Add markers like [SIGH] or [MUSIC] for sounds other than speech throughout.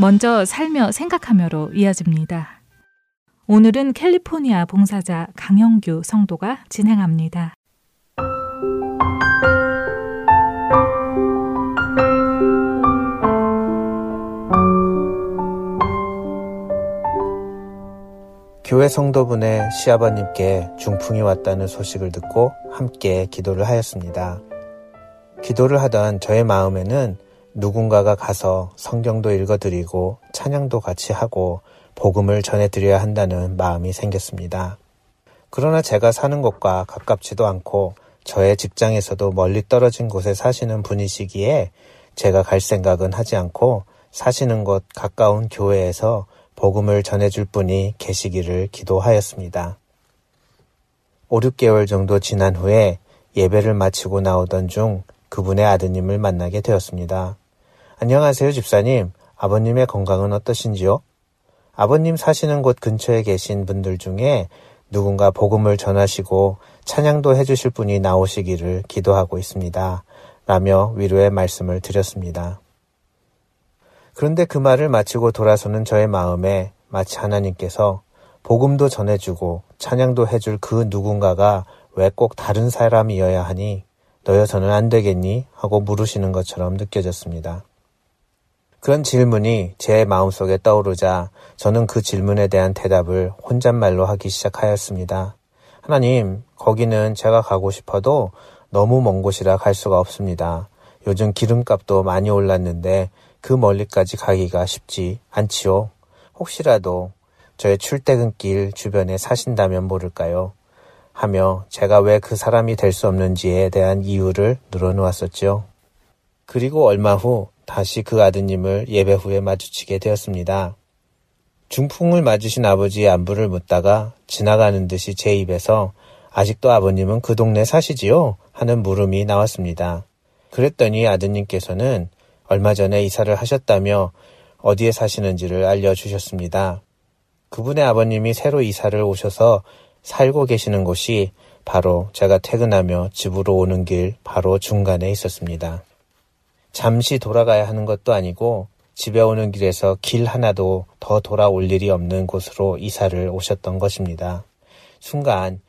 먼저 살며 생각하며로 이어집니다. 오늘은 캘리포니아 봉사자 강영규 성도가 진행합니다. 교회 성도분의 시아버님께 중풍이 왔다는 소식을 듣고 함께 기도를 하였습니다. 기도를 하던 저의 마음에는 누군가가 가서 성경도 읽어드리고 찬양도 같이 하고 복음을 전해드려야 한다는 마음이 생겼습니다. 그러나 제가 사는 곳과 가깝지도 않고 저의 직장에서도 멀리 떨어진 곳에 사시는 분이시기에 제가 갈 생각은 하지 않고 사시는 곳 가까운 교회에서 복음을 전해줄 분이 계시기를 기도하였습니다. 5, 6개월 정도 지난 후에 예배를 마치고 나오던 중 그분의 아드님을 만나게 되었습니다. 안녕하세요, 집사님. 아버님의 건강은 어떠신지요? 아버님 사시는 곳 근처에 계신 분들 중에 누군가 복음을 전하시고 찬양도 해주실 분이 나오시기를 기도하고 있습니다. 라며 위로의 말씀을 드렸습니다. 그런데 그 말을 마치고 돌아서는 저의 마음에 마치 하나님께서 복음도 전해주고 찬양도 해줄 그 누군가가 왜 꼭 다른 사람이어야 하니 너여서는 안 되겠니? 하고 물으시는 것처럼 느껴졌습니다. 그런 질문이 제 마음속에 떠오르자 저는 그 질문에 대한 대답을 혼잣말로 하기 시작하였습니다. 하나님, 거기는 제가 가고 싶어도 너무 먼 곳이라 갈 수가 없습니다. 요즘 기름값도 많이 올랐는데 그 멀리까지 가기가 쉽지 않지요. 혹시라도 저의 출퇴근길 주변에 사신다면 모를까요? 하며 제가 왜 그 사람이 될 수 없는지에 대한 이유를 늘어놓았었죠. 그리고 얼마 후 다시 그 아드님을 예배 후에 마주치게 되었습니다. 중풍을 맞으신 아버지의 안부를 묻다가 지나가는 듯이 제 입에서 아직도 아버님은 그 동네 사시지요? 하는 물음이 나왔습니다. 그랬더니 아드님께서는 얼마 전에 이사를 하셨다며 어디에 사시는지를 알려주셨습니다. 그분의 아버님이 새로 이사를 오셔서 살고 계시는 곳이 바로 제가 퇴근하며 집으로 오는 길 바로 중간에 있었습니다. 잠시 돌아가야 하는 것도 아니고 집에 오는 길에서 길 하나도 더 돌아올 일이 없는 곳으로 이사를 오셨던 것입니다. 순간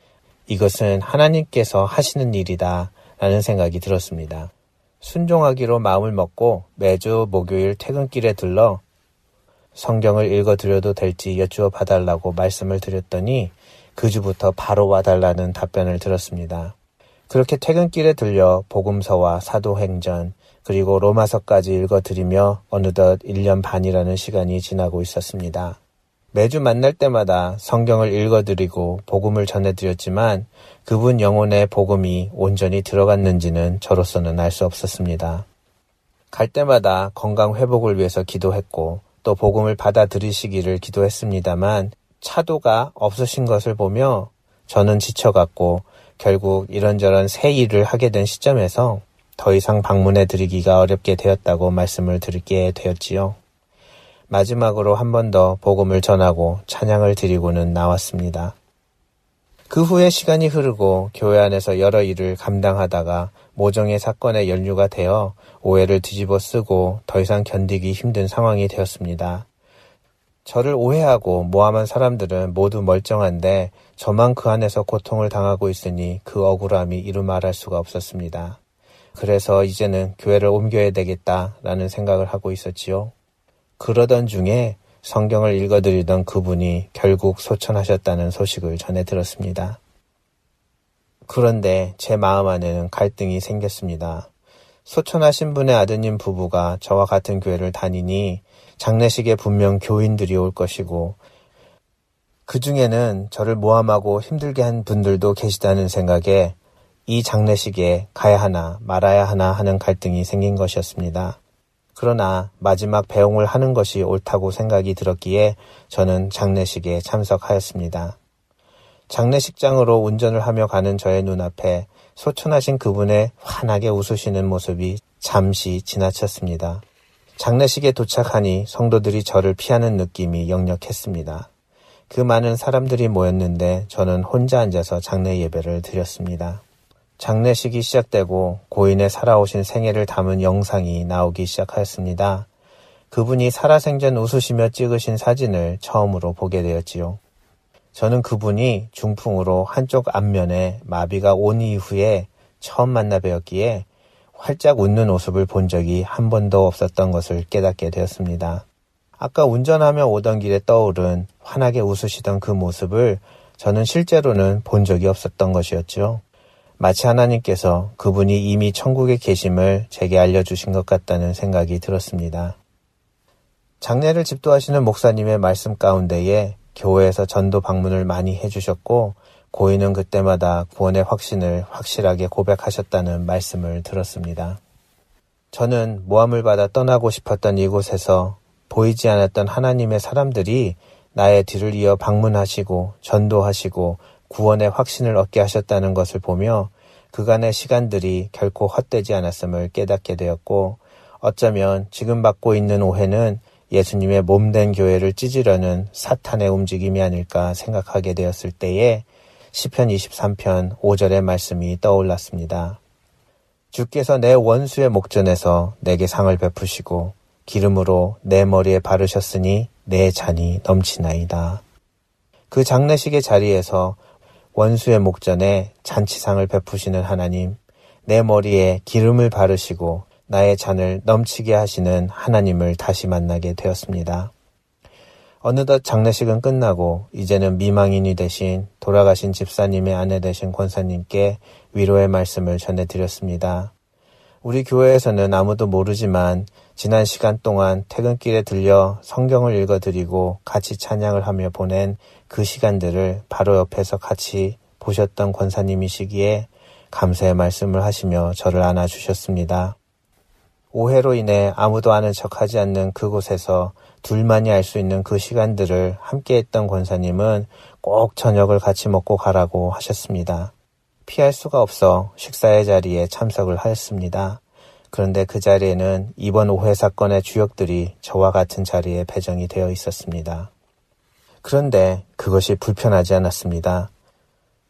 이것은 하나님께서 하시는 일이다 라는 생각이 들었습니다. 순종하기로 마음을 먹고 매주 목요일 퇴근길에 들러 성경을 읽어드려도 될지 여쭈어 봐달라고 말씀을 드렸더니 그 주부터 바로 와달라는 답변을 들었습니다. 그렇게 퇴근길에 들려 복음서와 사도행전 그리고 로마서까지 읽어드리며 어느덧 1년 반이라는 시간이 지나고 있었습니다. 매주 만날 때마다 성경을 읽어드리고 복음을 전해드렸지만 그분 영혼의 복음이 온전히 들어갔는지는 저로서는 알 수 없었습니다. 갈 때마다 건강 회복을 위해서 기도했고 또 복음을 받아들이시기를 기도했습니다만 차도가 없으신 것을 보며 저는 지쳐갔고 결국 이런저런 새 일을 하게 된 시점에서 더 이상 방문해 드리기가 어렵게 되었다고 말씀을 드리게 되었지요. 마지막으로 한 번 더 복음을 전하고 찬양을 드리고는 나왔습니다. 그 후에 시간이 흐르고 교회 안에서 여러 일을 감당하다가 모종의 사건에 연루가 되어 오해를 뒤집어 쓰고 더 이상 견디기 힘든 상황이 되었습니다. 저를 오해하고 모함한 사람들은 모두 멀쩡한데 저만 그 안에서 고통을 당하고 있으니 그 억울함이 이루 말할 수가 없었습니다. 그래서 이제는 교회를 옮겨야 되겠다라는 생각을 하고 있었지요. 그러던 중에 성경을 읽어드리던 그분이 결국 소천하셨다는 소식을 전해 들었습니다. 그런데 제 마음 안에는 갈등이 생겼습니다. 소천하신 분의 아드님 부부가 저와 같은 교회를 다니니 장례식에 분명 교인들이 올 것이고 그 중에는 저를 모함하고 힘들게 한 분들도 계시다는 생각에 이 장례식에 가야 하나 말아야 하나 하는 갈등이 생긴 것이었습니다. 그러나 마지막 배웅을 하는 것이 옳다고 생각이 들었기에 저는 장례식에 참석하였습니다. 장례식장으로 운전을 하며 가는 저의 눈앞에 소천하신 그분의 환하게 웃으시는 모습이 잠시 지나쳤습니다. 장례식에 도착하니 성도들이 저를 피하는 느낌이 역력했습니다. 그 많은 사람들이 모였는데 저는 혼자 앉아서 장례 예배를 드렸습니다. 장례식이 시작되고 고인의 살아오신 생애를 담은 영상이 나오기 시작하였습니다. 그분이 살아생전 웃으시며 찍으신 사진을 처음으로 보게 되었지요. 저는 그분이 중풍으로 한쪽 안면에 마비가 온 이후에 처음 만나 뵈었기에 활짝 웃는 모습을 본 적이 한 번도 없었던 것을 깨닫게 되었습니다. 아까 운전하며 오던 길에 떠오른 환하게 웃으시던 그 모습을 저는 실제로는 본 적이 없었던 것이었죠. 마치 하나님께서 그분이 이미 천국에 계심을 제게 알려주신 것 같다는 생각이 들었습니다. 장례를 집도하시는 목사님의 말씀 가운데에 교회에서 전도 방문을 많이 해주셨고 고인은 그때마다 구원의 확신을 확실하게 고백하셨다는 말씀을 들었습니다. 저는 모함을 받아 떠나고 싶었던 이곳에서 보이지 않았던 하나님의 사람들이 나의 뒤를 이어 방문하시고 전도하시고 구원의 확신을 얻게 하셨다는 것을 보며 그간의 시간들이 결코 헛되지 않았음을 깨닫게 되었고 어쩌면 지금 받고 있는 오해는 예수님의 몸된 교회를 찢으려는 사탄의 움직임이 아닐까 생각하게 되었을 때에 시편 23편 5절의 말씀이 떠올랐습니다. 주께서 내 원수의 목전에서 내게 상을 베푸시고 기름으로 내 머리에 바르셨으니 내 잔이 넘치나이다. 그 장례식의 자리에서 원수의 목전에 잔치상을 베푸시는 하나님, 내 머리에 기름을 바르시고 나의 잔을 넘치게 하시는 하나님을 다시 만나게 되었습니다. 어느덧 장례식은 끝나고 이제는 미망인이 되신 돌아가신 집사님의 아내 되신 권사님께 위로의 말씀을 전해드렸습니다. 우리 교회에서는 아무도 모르지만 지난 시간 동안 퇴근길에 들려 성경을 읽어드리고 같이 찬양을 하며 보낸 그 시간들을 바로 옆에서 같이 보셨던 권사님이시기에 감사의 말씀을 하시며 저를 안아주셨습니다. 오해로 인해 아무도 아는 척하지 않는 그곳에서 둘만이 알 수 있는 그 시간들을 함께 했던 권사님은 꼭 저녁을 같이 먹고 가라고 하셨습니다. 피할 수가 없어 식사의 자리에 참석을 하였습니다. 그런데 그 자리에는 이번 오해 사건의 주역들이 저와 같은 자리에 배정이 되어 있었습니다. 그런데 그것이 불편하지 않았습니다.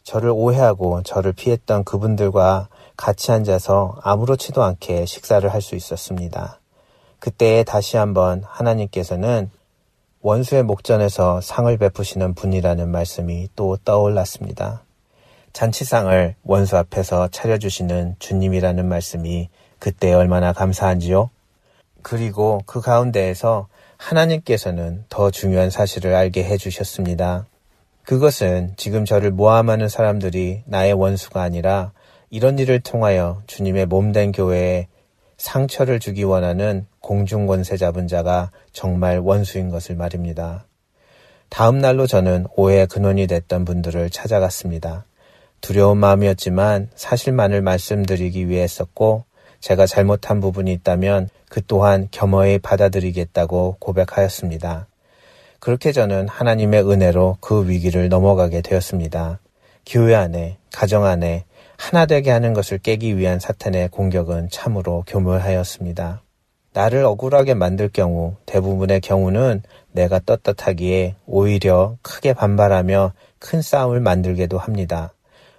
저를 오해하고 저를 피했던 그분들과 같이 앉아서 아무렇지도 않게 식사를 할 수 있었습니다. 그때에 다시 한번 하나님께서는 원수의 목전에서 상을 베푸시는 분이라는 말씀이 또 떠올랐습니다. 잔치상을 원수 앞에서 차려주시는 주님이라는 말씀이 그때 얼마나 감사한지요? 그리고 그 가운데에서 하나님께서는 더 중요한 사실을 알게 해주셨습니다. 그것은 지금 저를 모함하는 사람들이 나의 원수가 아니라 이런 일을 통하여 주님의 몸된 교회에 상처를 주기 원하는 공중권세 잡은 자가 정말 원수인 것을 말입니다. 다음 날로 저는 오해의 근원이 됐던 분들을 찾아갔습니다. 두려운 마음이었지만 사실만을 말씀드리기 위해 했었고 제가 잘못한 부분이 있다면 그 또한 겸허히 받아들이겠다고 고백하였습니다. 그렇게 저는 하나님의 은혜로 그 위기를 넘어가게 되었습니다. 교회 안에, 가정 안에 하나 되게 하는 것을 깨기 위한 사탄의 공격은 참으로 교묘하였습니다. 나를 억울하게 만들 경우 대부분의 경우는 내가 떳떳하기에 오히려 크게 반발하며 큰 싸움을 만들게도 합니다.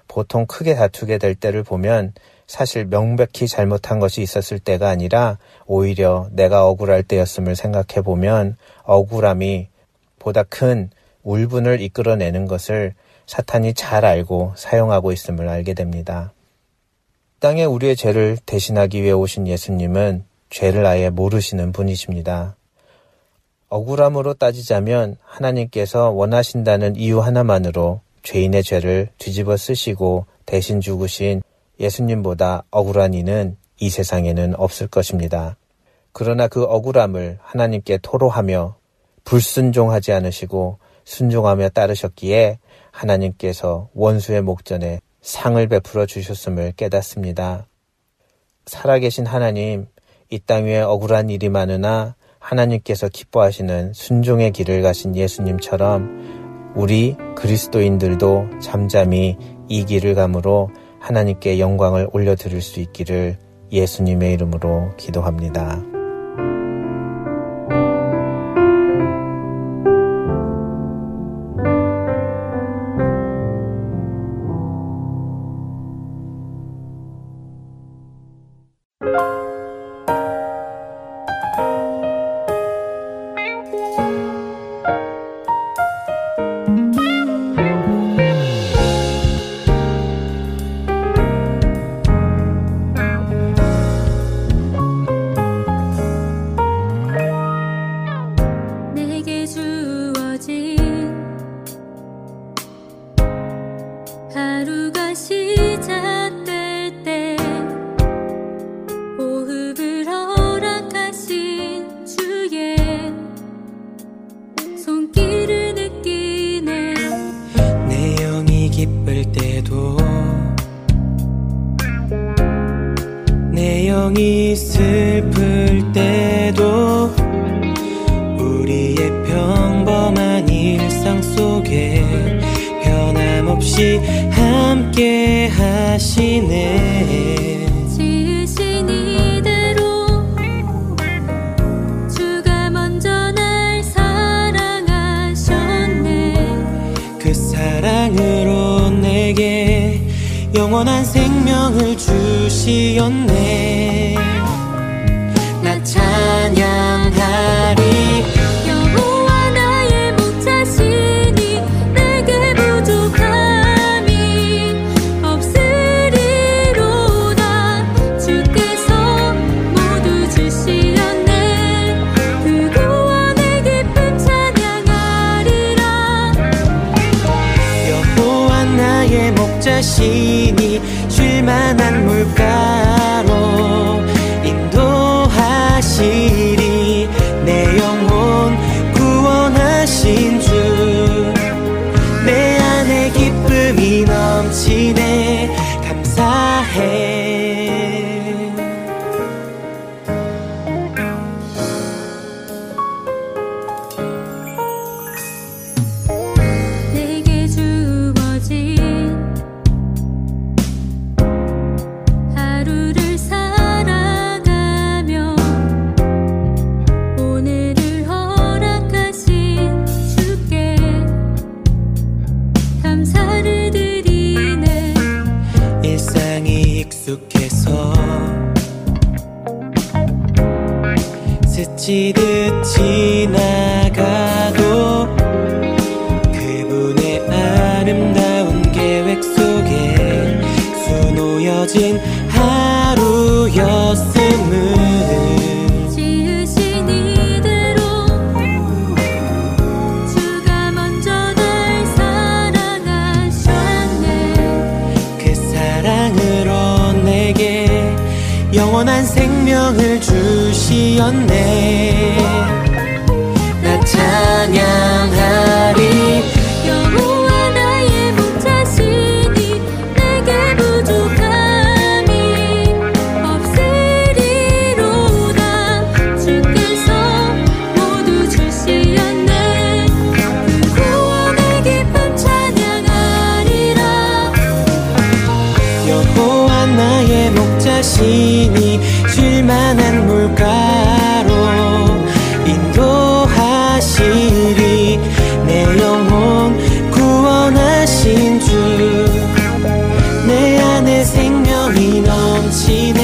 보통 크게 다투게 될 때를 보면 사실 명백히 잘못한 것이 있었을 때가 아니라 오히려 내가 억울할 때였음을 생각해 보면 억울함이 보다 큰 울분을 이끌어내는 것을 사탄이 잘 알고 사용하고 있음을 알게 됩니다. 땅에 우리의 죄를 대신하기 위해 오신 예수님은 죄를 아예 모르시는 분이십니다. 억울함으로 따지자면 하나님께서 원하신다는 이유 하나만으로 죄인의 죄를 뒤집어 쓰시고 대신 죽으신 예수님보다 억울한 이는 이 세상에는 없을 것입니다. 그러나 그 억울함을 하나님께 토로하며 불순종하지 않으시고 순종하며 따르셨기에 하나님께서 원수의 목전에 상을 베풀어 주셨음을 깨닫습니다. 살아계신 하나님, 이 땅 위에 억울한 일이 많으나 하나님께서 기뻐하시는 순종의 길을 가신 예수님처럼 우리 그리스도인들도 잠잠히 이 길을 감으로 하나님께 영광을 올려드릴 수 있기를 예수님의 이름으로 기도합니다. 자신이 내 게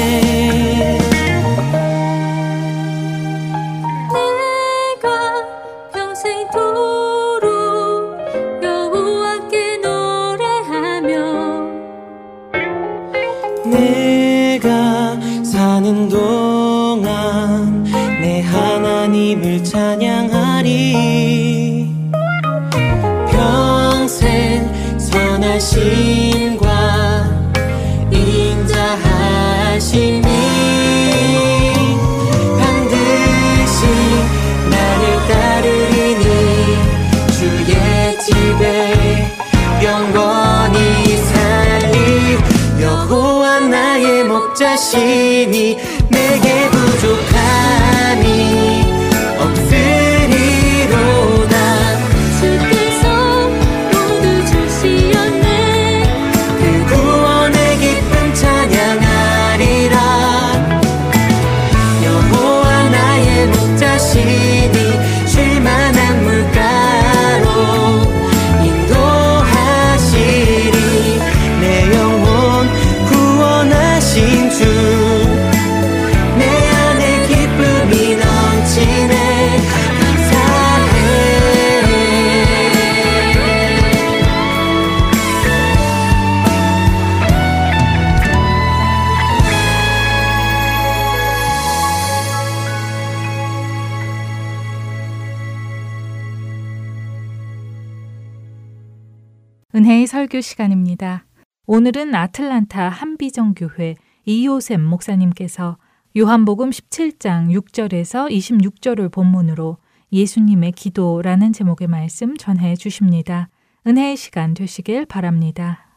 오늘은 아틀란타 한비정교회 이호샘 목사님께서 요한복음 17장 6절에서 26절을 본문으로 예수님의 기도라는 제목의 말씀 전해 주십니다. 은혜의 시간 되시길 바랍니다.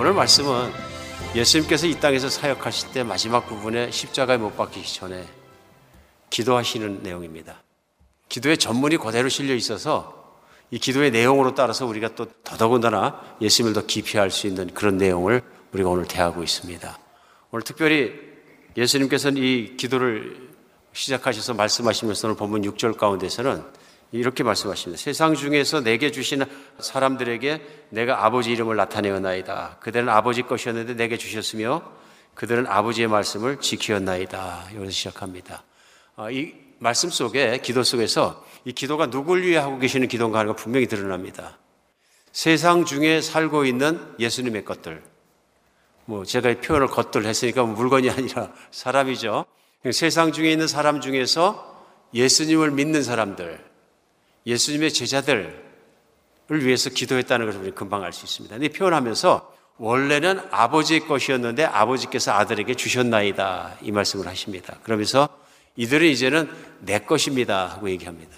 오늘 말씀은 예수님께서 이 땅에서 사역하실 때 마지막 부분에 십자가에 못 박히기 전에 기도하시는 내용입니다. 기도의 전문이 그대로 실려 있어서 이 기도의 내용으로 따라서 우리가 또 더더군다나 예수님을 더 깊이 알 수 있는 그런 내용을 우리가 오늘 대하고 있습니다. 오늘 특별히 예수님께서는 이 기도를 시작하셔서 말씀하시면서 오늘 본문 6절 가운데서는 이렇게 말씀하십니다. 세상 중에서 내게 주신 사람들에게 내가 아버지 이름을 나타내었나이다. 그들은 아버지 것이었는데 내게 주셨으며 그들은 아버지의 말씀을 지키었나이다. 여기서 시작합니다. 아, 이 말씀 속에 기도 속에서 이 기도가 누굴 위해 하고 계시는 기도인가 하는 거 분명히 드러납니다. 세상 중에 살고 있는 예수님의 것들. 뭐 제가 표현을 것들 했으니까 뭐 물건이 아니라 [LAUGHS] 사람이죠. 세상 중에 있는 사람 중에서 예수님을 믿는 사람들, 예수님의 제자들을 위해서 기도했다는 것을 우리 금방 알 수 있습니다. 이 표현하면서 원래는 아버지의 것이었는데 아버지께서 아들에게 주셨나이다 이 말씀을 하십니다. 그러면서 이들은 이제는 내 것입니다 하고 얘기합니다.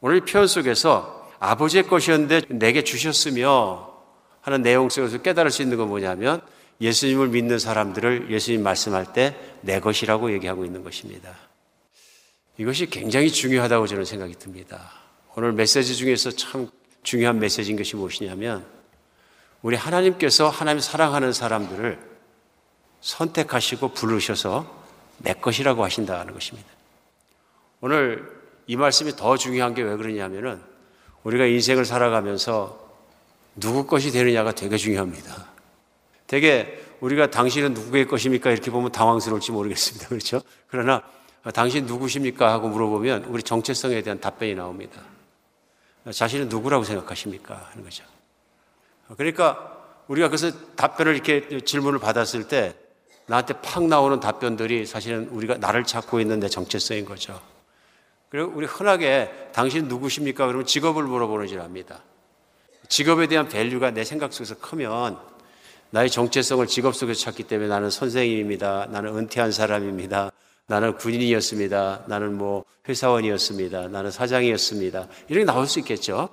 오늘 표현 속에서 아버지의 것이었는데 내게 주셨으며 하는 내용 속에서 깨달을 수 있는 건 뭐냐면 예수님을 믿는 사람들을 예수님 말씀할 때 내 것이라고 얘기하고 있는 것입니다. 이것이 굉장히 중요하다고 저는 생각이 듭니다. 오늘 메시지 중에서 참 중요한 메시지인 것이 무엇이냐면 우리 하나님께서 하나님 사랑하는 사람들을 선택하시고 부르셔서 내 것이라고 하신다는 것입니다. 오늘 이 말씀이 더 중요한 게 왜 그러냐면은 우리가 인생을 살아가면서 누구 것이 되느냐가 되게 중요합니다. 되게 우리가 당신은 누구의 것입니까? 이렇게 보면 당황스러울지 모르겠습니다. [LAUGHS] 그렇죠? 그러나 당신 누구십니까? 하고 물어보면 우리 정체성에 대한 답변이 나옵니다. 자신은 누구라고 생각하십니까? 하는 거죠. 그러니까 우리가 그래서 답변을 이렇게 질문을 받았을 때 나한테 팍 나오는 답변들이 사실은 우리가 나를 찾고 있는 내 정체성인 거죠. 그리고 우리 흔하게 당신 누구십니까? 그러면 직업을 물어보는 줄 압니다. 직업에 대한 value가 내 생각 속에서 크면 나의 정체성을 직업 속에서 찾기 때문에 나는 선생님입니다. 나는 은퇴한 사람입니다. 나는 군인이었습니다. 나는 뭐 회사원이었습니다. 나는 사장이었습니다. 이렇게 나올 수 있겠죠.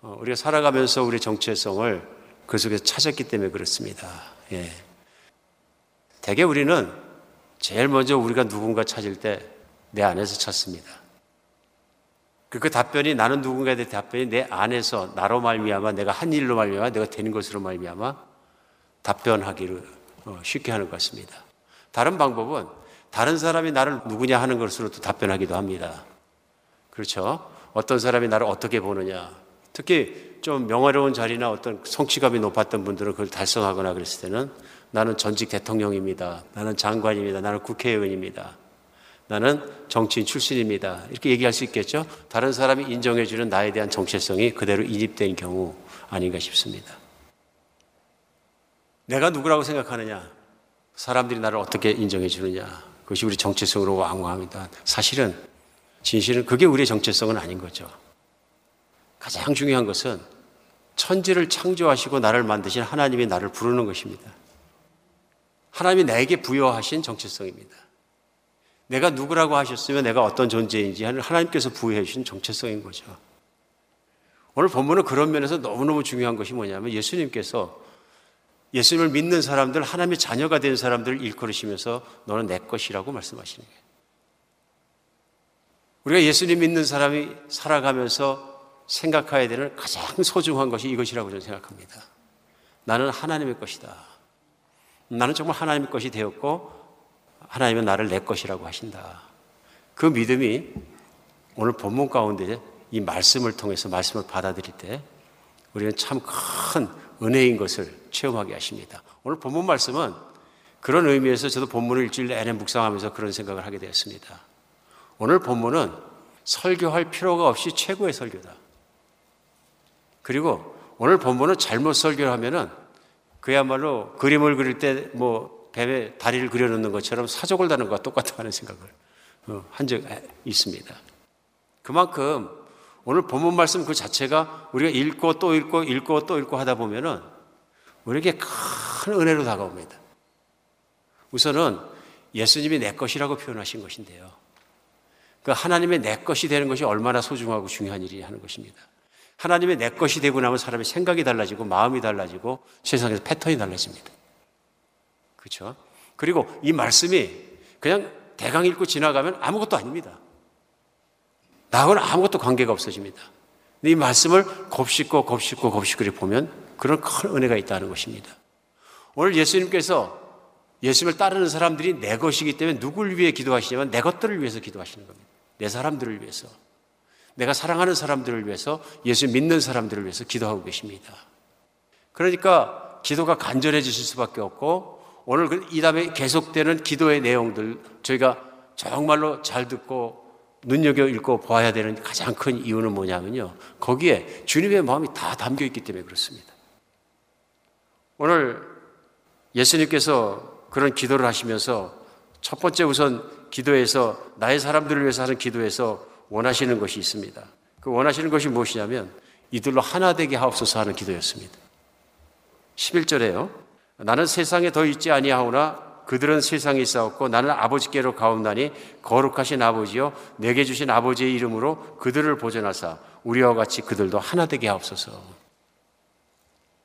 어, 우리가 살아가면서 우리 정체성을 그 속에서 찾았기 때문에 그렇습니다. 예. 대개 우리는 제일 먼저 우리가 누군가 찾을 때 내 안에서 찾습니다. 그, 그 답변이 나는 누군가에 대한 답변이 내 안에서 나로 말미암아 내가 한 일로 말미암아 내가 되는 것으로 말미암아 답변하기를 어, 쉽게 하는 것 같습니다. 다른 방법은 다른 사람이 나를 누구냐 하는 것으로도 답변하기도 합니다. 그렇죠? 어떤 사람이 나를 어떻게 보느냐. 특히 좀 명화로운 자리나 어떤 성취감이 높았던 분들은 그걸 달성하거나 그랬을 때는 나는 전직 대통령입니다. 나는 장관입니다. 나는 국회의원입니다. 나는 정치인 출신입니다. 이렇게 얘기할 수 있겠죠? 다른 사람이 인정해주는 나에 대한 정체성이 그대로 인입된 경우 아닌가 싶습니다. 내가 누구라고 생각하느냐? 사람들이 나를 어떻게 인정해주느냐? 그것이 우리 정체성으로 왕왕합니다. 사실은 진실은 그게 우리의 정체성은 아닌 거죠. 가장 중요한 것은 천지를 창조하시고 나를 만드신 하나님이 나를 부르는 것입니다. 하나님이 나에게 부여하신 정체성입니다. 내가 누구라고 하셨으면 내가 어떤 존재인지 하나님께서 부여해 주신 정체성인 거죠. 오늘 본문은 그런 면에서 너무너무 중요한 것이 뭐냐면 예수님께서 예수님을 믿는 사람들, 하나님의 자녀가 된 사람들을 일컬으시면서 너는 내 것이라고 말씀하시는 거예요. 우리가 예수님 믿는 사람이 살아가면서 생각해야 되는 가장 소중한 것이 이것이라고 저는 생각합니다. 나는 하나님의 것이다. 나는 정말 하나님의 것이 되었고 하나님은 나를 내 것이라고 하신다. 그 믿음이 오늘 본문 가운데 이 말씀을 통해서 말씀을 받아들일 때 우리는 참 큰 은혜인 것을 체험하게 하십니다. 오늘 본문 말씀은 그런 의미에서 저도 본문을 일주일 내내 묵상하면서 그런 생각을 하게 되었습니다. 오늘 본문은 설교할 필요가 없이 최고의 설교다. 그리고 오늘 본문은 잘못 설교를 하면은 그야말로 그림을 그릴 때 뭐 뱀에 다리를 그려놓는 것처럼 사족을 다는 것과 똑같다는 생각을 어, 한적 있습니다. 그만큼 오늘 본문 말씀 그 자체가 우리가 읽고 또 읽고 읽고 또 읽고 하다 보면은 우리에게 큰 은혜로 다가옵니다. 우선은 예수님이 내 것이라고 표현하신 것인데요. 그 하나님의 내 것이 되는 것이 얼마나 소중하고 중요한 일이 하는 것입니다. 하나님의 내 것이 되고 나면 사람의 생각이 달라지고 마음이 달라지고 세상에서 패턴이 달라집니다. 그렇죠? 그리고 이 말씀이 그냥 대강 읽고 지나가면 아무것도 아닙니다. 나하고는 아무것도 관계가 없어집니다. 이 말씀을 곱씹고 곱씹고 곱씹고 보면 그런 큰 은혜가 있다는 것입니다. 오늘 예수님께서 예수님을 따르는 사람들이 내 것이기 때문에 누굴 위해 기도하시냐면 내 것들을 위해서 기도하시는 겁니다. 내 사람들을 위해서. 내가 사랑하는 사람들을 위해서 예수 믿는 사람들을 위해서 기도하고 계십니다. 그러니까 기도가 간절해지실 수밖에 없고 오늘 그이 다음에 계속되는 기도의 내용들 저희가 정말로 잘 듣고 눈여겨 읽고 보아야 되는 가장 큰 이유는 뭐냐면요. 거기에 주님의 마음이 다 담겨 있기 때문에 그렇습니다. 오늘 예수님께서 그런 기도를 하시면서 첫 번째 우선 기도에서 나의 사람들을 위해서 하는 기도에서 원하시는 것이 있습니다. 그 원하시는 것이 무엇이냐면 이들로 하나 되게 하옵소서 하는 기도였습니다. 11절에요. 나는 세상에 더 있지 아니하오나 그들은 세상에 있사옵고 나는 아버지께로 가옵나니 거룩하신 아버지여 내게 주신 아버지의 이름으로 그들을 보존하사 우리와 같이 그들도 하나 되게 하옵소서.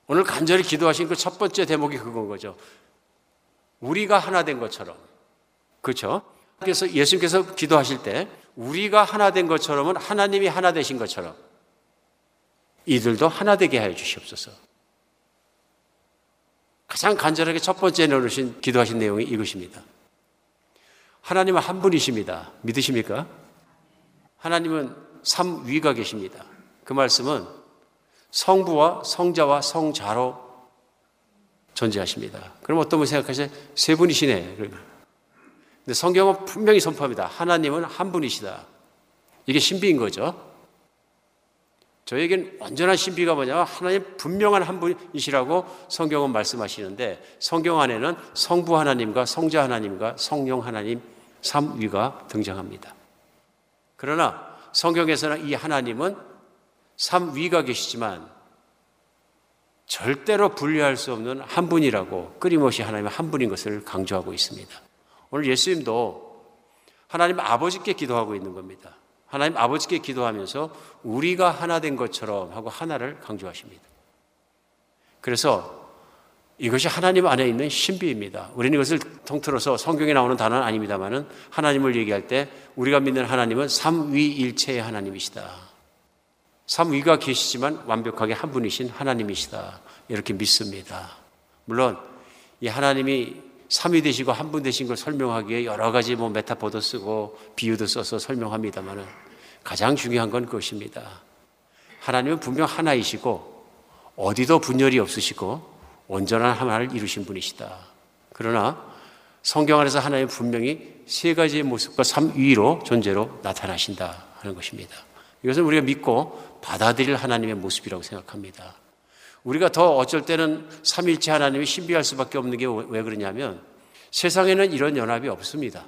오늘 간절히 기도하신 그 첫 번째 대목이 그건 거죠. 우리가 하나 된 것처럼. 그렇죠? 그래서 예수님께서 기도하실 때 우리가 하나 된 것처럼은 하나님이 하나 되신 것처럼 이들도 하나 되게 하여 주시옵소서. 가장 간절하게 첫 번째 내놓으신 기도하신 내용이 이것입니다. 하나님은 한 분이십니다. 믿으십니까? 하나님은 삼위가 계십니다. 그 말씀은 성부와 성자와 성자로 존재하십니다. 그럼 어떤 분 생각하세요? 세 분이시네. 근데 성경은 분명히 선포합니다. 하나님은 한 분이시다. 이게 신비인 거죠. 저에겐 완전한 신비가 뭐냐면 하나님 분명한 한 분이시라고 성경은 말씀하시는데 성경 안에는 성부 하나님과 성자 하나님과 성령 하나님 삼위가 등장합니다. 그러나 성경에서는 이 하나님은 삼위가 계시지만 절대로 분리할 수 없는 한 분이라고 끊임없이 하나님의 한 분인 것을 강조하고 있습니다. 오늘 예수님도 하나님 아버지께 기도하고 있는 겁니다. 하나님 아버지께 기도하면서 우리가 하나 된 것처럼 하고 하나를 강조하십니다. 그래서 이것이 하나님 안에 있는 신비입니다. 우리는 이것을 통틀어서 성경에 나오는 단어는 아닙니다만은 하나님을 얘기할 때 우리가 믿는 하나님은 삼위일체의 하나님이시다. 삼위가 계시지만 완벽하게 한 분이신 하나님이시다. 이렇게 믿습니다. 물론 이 하나님이 삼위 되시고 한 분 되신 걸 설명하기에 여러 가지 뭐 메타포도 쓰고 비유도 써서 설명합니다만은 가장 중요한 건 그것입니다. 하나님은 분명 하나이시고 어디도 분열이 없으시고 온전한 하나를 이루신 분이시다. 그러나 성경 안에서 하나님 분명히 세 가지의 모습과 삼위로 존재로 나타나신다 하는 것입니다. 이것은 우리가 믿고 받아들일 하나님의 모습이라고 생각합니다. 우리가 더 어쩔 때는 삼일체 하나님이 신비할 수밖에 없는 게 왜 그러냐면 세상에는 이런 연합이 없습니다.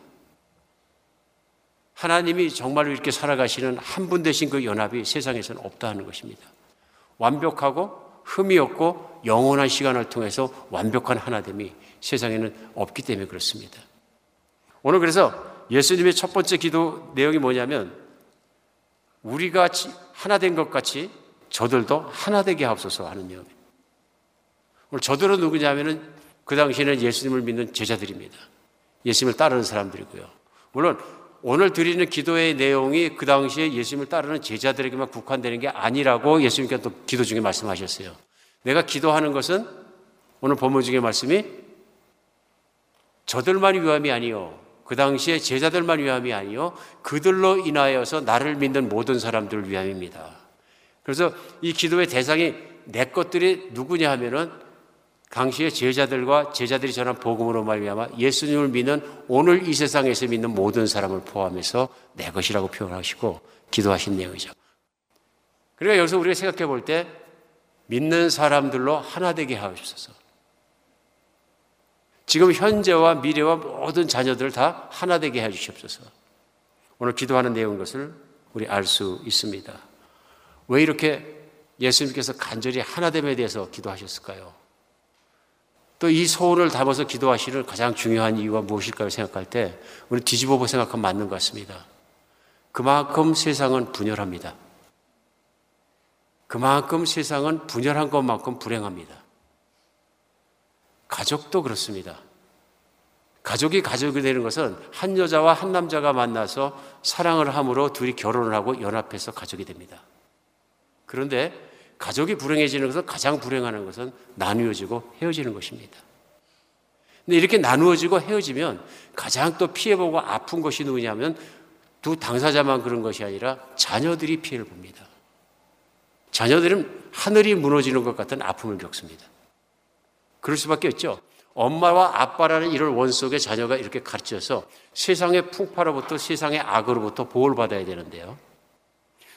하나님이 정말로 이렇게 살아가시는 한 분 되신 그 연합이 세상에서는 없다는 것입니다. 완벽하고 흠이 없고 영원한 시간을 통해서 완벽한 하나됨이 세상에는 없기 때문에 그렇습니다. 오늘 그래서 예수님의 첫 번째 기도 내용이 뭐냐면 우리가 하나 된 것 같이 저들도 하나 되게 하옵소서 하는 내용입니다. 오늘 저들은 누구냐면은 그 당시에는 예수님을 믿는 제자들입니다. 예수님을 따르는 사람들이고요. 물론 오늘 드리는 기도의 내용이 그 당시에 예수님을 따르는 제자들에게만 국한되는 게 아니라고 예수님께서 또 기도 중에 말씀하셨어요. 내가 기도하는 것은 오늘 본문 중에 말씀이 저들만 위함이 아니요. 그 당시에 제자들만 위함이 아니요. 그들로 인하여서 나를 믿는 모든 사람들을 위함입니다. 그래서 이 기도의 대상이 내 것들이 누구냐 하면은 당시의 제자들과 제자들이 전한 복음으로 말미암아 예수님을 믿는 오늘 이 세상에서 믿는 모든 사람을 포함해서 내 것이라고 표현하시고 기도하신 내용이죠. 그러니까 여기서 우리가 생각해 볼 때 믿는 사람들로 하나 되게 하옵소서. 지금 현재와 미래와 모든 자녀들을 다 하나 되게 해 주시옵소서. 오늘 기도하는 내용인 것을 우리 알 수 있습니다. 왜 이렇게 예수님께서 간절히 하나됨에 대해서 기도하셨을까요? 또 이 소원을 담아서 기도하시는 가장 중요한 이유가 무엇일까요? 생각할 때 우리 뒤집어 보 생각하면 맞는 것 같습니다. 그만큼 세상은 분열합니다. 그만큼 세상은 분열한 것만큼 불행합니다. 가족도 그렇습니다. 가족이 가족이 되는 것은 한 여자와 한 남자가 만나서 사랑을 함으로 둘이 결혼을 하고 연합해서 가족이 됩니다. 그런데 가족이 불행해지는 것은 가장 불행하는 것은 나누어지고 헤어지는 것입니다. 근데 이렇게 나누어지고 헤어지면 가장 또 피해보고 아픈 것이 누구냐면 두 당사자만 그런 것이 아니라 자녀들이 피해를 봅니다. 자녀들은 하늘이 무너지는 것 같은 아픔을 겪습니다. 그럴 수밖에 없죠. 엄마와 아빠라는 이런 원 속에 자녀가 이렇게 가르쳐서 세상의 풍파로부터 세상의 악으로부터 보호를 받아야 되는데요.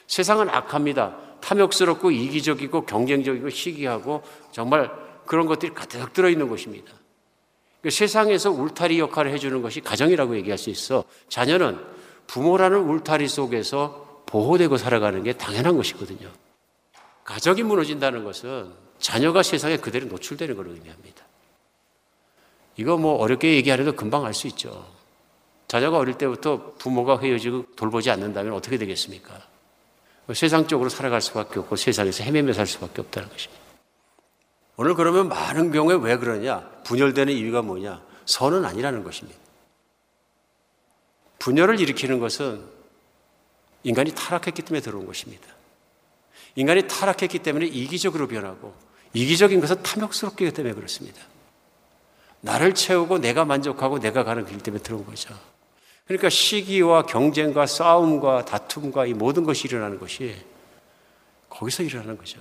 세상은 악합니다. 탐욕스럽고 이기적이고 경쟁적이고 시기하고 정말 그런 것들이 가득 들어있는 것입니다. 그 세상에서 울타리 역할을 해주는 것이 가정이라고 얘기할 수 있어. 자녀는 부모라는 울타리 속에서 보호되고 살아가는 게 당연한 것이거든요. 가족이 무너진다는 것은 자녀가 세상에 그대로 노출되는 걸 의미합니다. 이거 뭐 어렵게 얘기 안 해도 금방 알 수 있죠. 자녀가 어릴 때부터 부모가 헤어지고 돌보지 않는다면 어떻게 되겠습니까? 세상적으로 살아갈 수밖에 없고 세상에서 헤매며 살 수밖에 없다는 것입니다. 오늘 그러면 많은 경우에 왜 그러냐? 분열되는 이유가 뭐냐? 선은 아니라는 것입니다. 분열을 일으키는 것은 인간이 타락했기 때문에 들어온 것입니다. 인간이 타락했기 때문에 이기적으로 변하고 이기적인 것은 탐욕스럽기 때문에 그렇습니다. 나를 채우고 내가 만족하고 내가 가는 길 때문에 들어온 거죠. 그러니까 시기와 경쟁과 싸움과 다툼과 이 모든 것이 일어나는 것이 거기서 일어나는 거죠.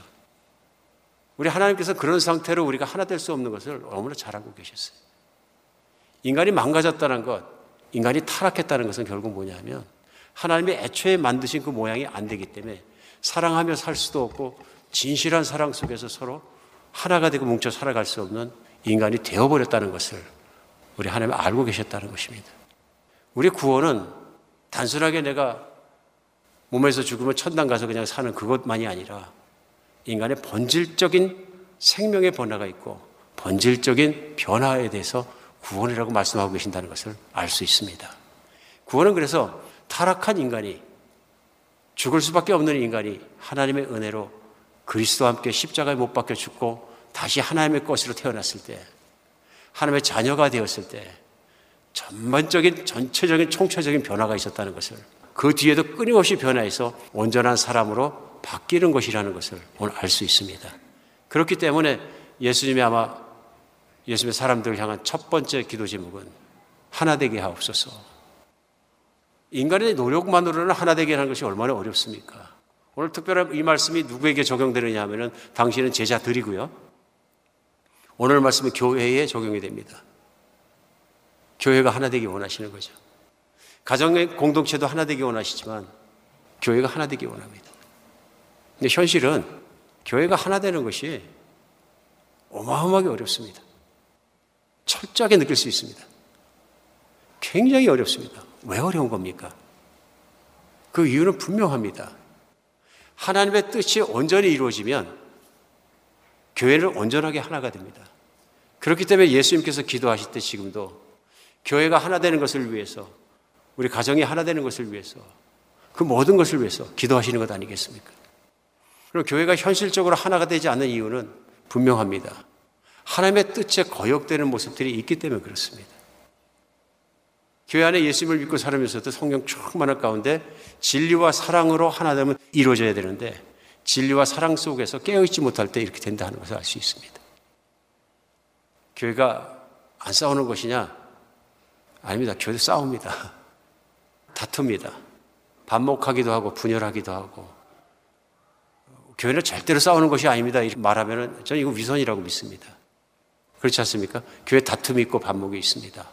우리 하나님께서 그런 상태로 우리가 하나 될 수 없는 것을 너무나 잘 알고 계셨어요. 인간이 망가졌다는 것, 인간이 타락했다는 것은 결국 뭐냐면 하나님이 애초에 만드신 그 모양이 안 되기 때문에 사랑하며 살 수도 없고 진실한 사랑 속에서 서로 하나가 되고 뭉쳐 살아갈 수 없는 인간이 되어버렸다는 것을 우리 하나님 알고 계셨다는 것입니다. 우리 구원은 단순하게 내가 몸에서 죽으면 천당 가서 그냥 사는 그것만이 아니라 인간의 본질적인 생명의 변화가 있고 본질적인 변화에 대해서 구원이라고 말씀하고 계신다는 것을 알 수 있습니다. 구원은 그래서 타락한 인간이 죽을 수밖에 없는 인간이 하나님의 은혜로 그리스도와 함께 십자가에 못 박혀 죽고 다시 하나님의 것으로 태어났을 때, 하나님의 자녀가 되었을 때, 전반적인, 전체적인, 총체적인 변화가 있었다는 것을, 그 뒤에도 끊임없이 변화해서 온전한 사람으로 바뀌는 것이라는 것을 오늘 알 수 있습니다. 그렇기 때문에 예수님이 아마 예수님의 사람들을 향한 첫 번째 기도 제목은 하나 되게 하옵소서. 인간의 노력만으로는 하나 되게 하는 것이 얼마나 어렵습니까? 오늘 특별한 이 말씀이 누구에게 적용되느냐 하면은 당신은 제자들이고요. 오늘 말씀은 교회에 적용이 됩니다. 교회가 하나 되기 원하시는 거죠. 가정의 공동체도 하나 되기 원하시지만 교회가 하나 되기 원합니다. 근데 현실은 교회가 하나 되는 것이 어마어마하게 어렵습니다. 철저하게 느낄 수 있습니다. 굉장히 어렵습니다. 왜 어려운 겁니까? 그 이유는 분명합니다. 하나님의 뜻이 온전히 이루어지면 교회는 온전하게 하나가 됩니다. 그렇기 때문에 예수님께서 기도하실 때 지금도 교회가 하나 되는 것을 위해서 우리 가정이 하나 되는 것을 위해서 그 모든 것을 위해서 기도하시는 것 아니겠습니까? 그리고 교회가 현실적으로 하나가 되지 않는 이유는 분명합니다. 하나님의 뜻에 거역되는 모습들이 있기 때문에 그렇습니다. 교회 안에 예수님을 믿고 살면서도 성경 충만한 가운데 진리와 사랑으로 하나 되면 이루어져야 되는데 진리와 사랑 속에서 깨어있지 못할 때 이렇게 된다는 것을 알 수 있습니다. 교회가 안 싸우는 것이냐? 아닙니다. 교회 싸웁니다. [LAUGHS] 다툽니다. 반목하기도 하고 분열하기도 하고 교회는 절대로 싸우는 것이 아닙니다. 이렇게 말하면 저는 이거 위선이라고 믿습니다. 그렇지 않습니까? 교회 다툼이 있고 반목이 있습니다.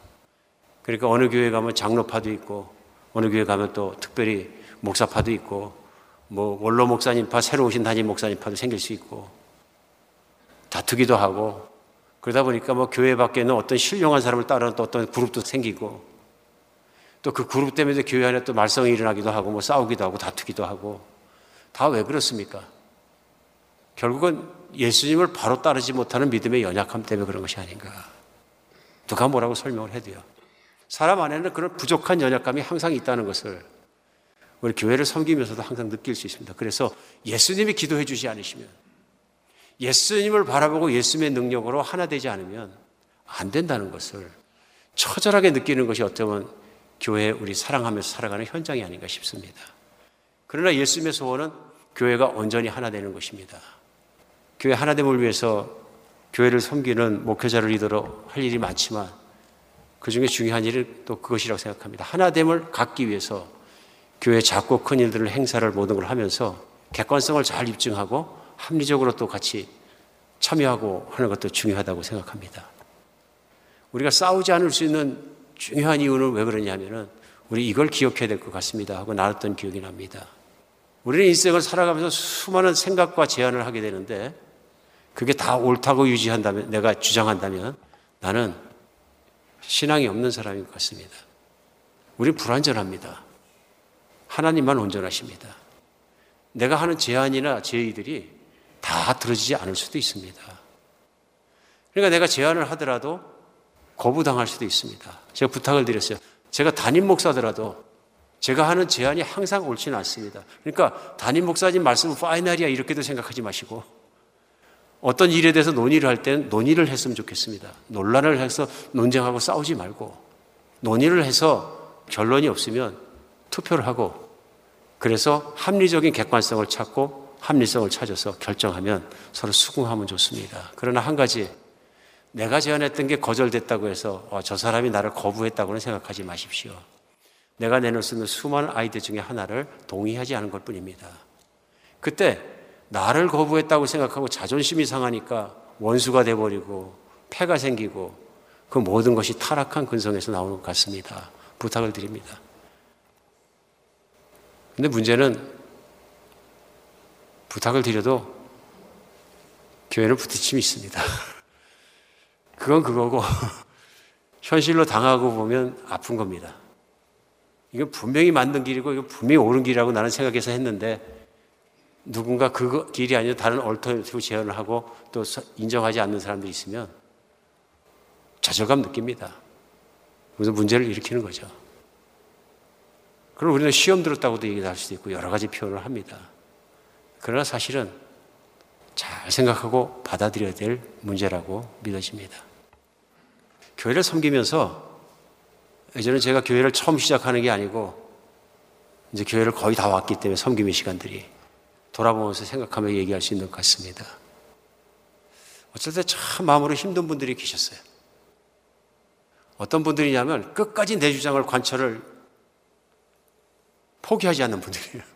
그러니까 어느 교회 가면 장로파도 있고 어느 교회 가면 또 특별히 목사파도 있고 뭐 원로 목사님파 새로 오신 담임 목사님파도 생길 수 있고 다투기도 하고 그러다 보니까 뭐 교회 밖에는 어떤 신령한 사람을 따르는 또 어떤 그룹도 생기고 또 그 그룹 때문에 교회 안에 또 말썽이 일어나기도 하고 뭐 싸우기도 하고 다투기도 하고 다 왜 그렇습니까? 결국은 예수님을 바로 따르지 못하는 믿음의 연약함 때문에 그런 것이 아닌가. 누가 뭐라고 설명을 해도요. 사람 안에는 그런 부족한 연약감이 항상 있다는 것을 우리 교회를 섬기면서도 항상 느낄 수 있습니다. 그래서 예수님이 기도해 주지 않으시면 예수님을 바라보고 예수님의 능력으로 하나 되지 않으면 안 된다는 것을 처절하게 느끼는 것이 어쩌면 교회 우리 사랑하면서 살아가는 현장이 아닌가 싶습니다. 그러나 예수님의 소원은 교회가 온전히 하나 되는 것입니다. 교회 하나됨을 위해서 교회를 섬기는 목회자를 리더로 할 일이 많지만 그 중에 중요한 일은 또 그것이라고 생각합니다. 하나됨을 갖기 위해서 교회 작고 큰 일들을 행사를 모든 걸 하면서 객관성을 잘 입증하고 합리적으로 또 같이 참여하고 하는 것도 중요하다고 생각합니다. 우리가 싸우지 않을 수 있는 중요한 이유는 왜 그러냐면은 우리 이걸 기억해야 될 것 같습니다 하고 나눴던 기억이 납니다. 우리는 인생을 살아가면서 수많은 생각과 제안을 하게 되는데 그게 다 옳다고 유지한다면 내가 주장한다면 나는 신앙이 없는 사람인 것 같습니다. 우리 불완전합니다. 하나님만 온전하십니다. 내가 하는 제안이나 제의들이 다 들어지지 않을 수도 있습니다. 그러니까 내가 제안을 하더라도 거부당할 수도 있습니다. 제가 부탁을 드렸어요. 제가 담임 목사더라도 제가 하는 제안이 항상 옳지는 않습니다. 그러니까 담임 목사님 말씀은 파이널이야 이렇게도 생각하지 마시고 어떤 일에 대해서 논의를 할 때는 논의를 했으면 좋겠습니다. 논란을 해서 논쟁하고 싸우지 말고 논의를 해서 결론이 없으면 투표를 하고 그래서 합리적인 객관성을 찾고 합리성을 찾아서 결정하면 서로 수긍하면 좋습니다. 그러나 한 가지 내가 제안했던 게 거절됐다고 해서 어, 저 사람이 나를 거부했다고는 생각하지 마십시오. 내가 내놓을 수 있는 수많은 아이들 중에 하나를 동의하지 않은 것 뿐입니다. 그때 나를 거부했다고 생각하고 자존심이 상하니까 원수가 돼버리고 폐가 생기고 그 모든 것이 타락한 근성에서 나오는 것 같습니다. 부탁을 드립니다. 근데 문제는 부탁을 드려도 교회는 부딪힘이 있습니다. [LAUGHS] 그건 그거고 [LAUGHS] 현실로 당하고 보면 아픈 겁니다. 이건 분명히 맞는 길이고 이건 분명히 옳은 길이라고 나는 생각해서 했는데 누군가 그 길이 아니라 다른 alternative 제안을 하고 또 인정하지 않는 사람들이 있으면 좌절감 느낍니다. 그래서 문제를 일으키는 거죠. 그럼 우리는 시험 들었다고도 얘기할 수도 있고 여러 가지 표현을 합니다. 그러나 사실은 잘 생각하고 받아들여야 될 문제라고 믿어집니다. 교회를 섬기면서 예전에 제가 교회를 처음 시작하는 게 아니고 이제 교회를 거의 다 왔기 때문에 섬김의 시간들이 돌아보면서 생각하며 얘기할 수 있는 것 같습니다. 때참 마음으로 힘든 분들이 계셨어요. 어떤 분들이냐면 끝까지 내 주장을 관철을 포기하지 않는 분들이에요.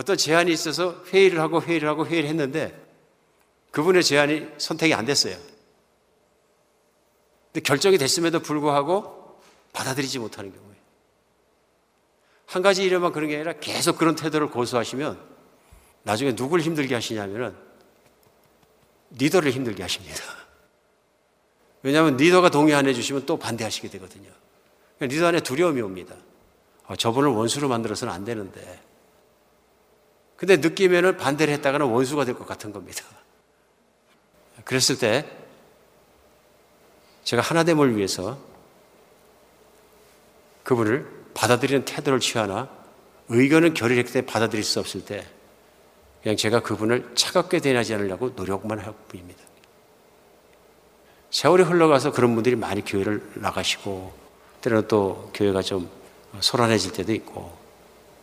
어떤 제안이 있어서 회의를 하고 회의를 하고 회의를 했는데 그분의 제안이 선택이 안 됐어요. 근데 결정이 됐음에도 불구하고 받아들이지 못하는 경우에. 한 가지 일에만 그런 게 아니라 계속 그런 태도를 고수하시면 나중에 누굴 힘들게 하시냐면은 리더를 힘들게 하십니다. 왜냐하면 리더가 동의 안 해주시면 또 반대하시게 되거든요. 리더 안에 두려움이 옵니다. 아, 저분을 원수로 만들어서는 안 되는데. 근데 느끼면은 반대를 했다가는 원수가 될 것 같은 겁니다. 그랬을 때 제가 하나됨을 위해서 그분을 받아들이는 태도를 취하나 의견은 결의했을 때 받아들일 수 없을 때 그냥 제가 그분을 차갑게 대하지 않으려고 노력만 할 뿐입니다. 세월이 흘러가서 그런 분들이 많이 교회를 나가시고 때로는 또 교회가 좀 소란해질 때도 있고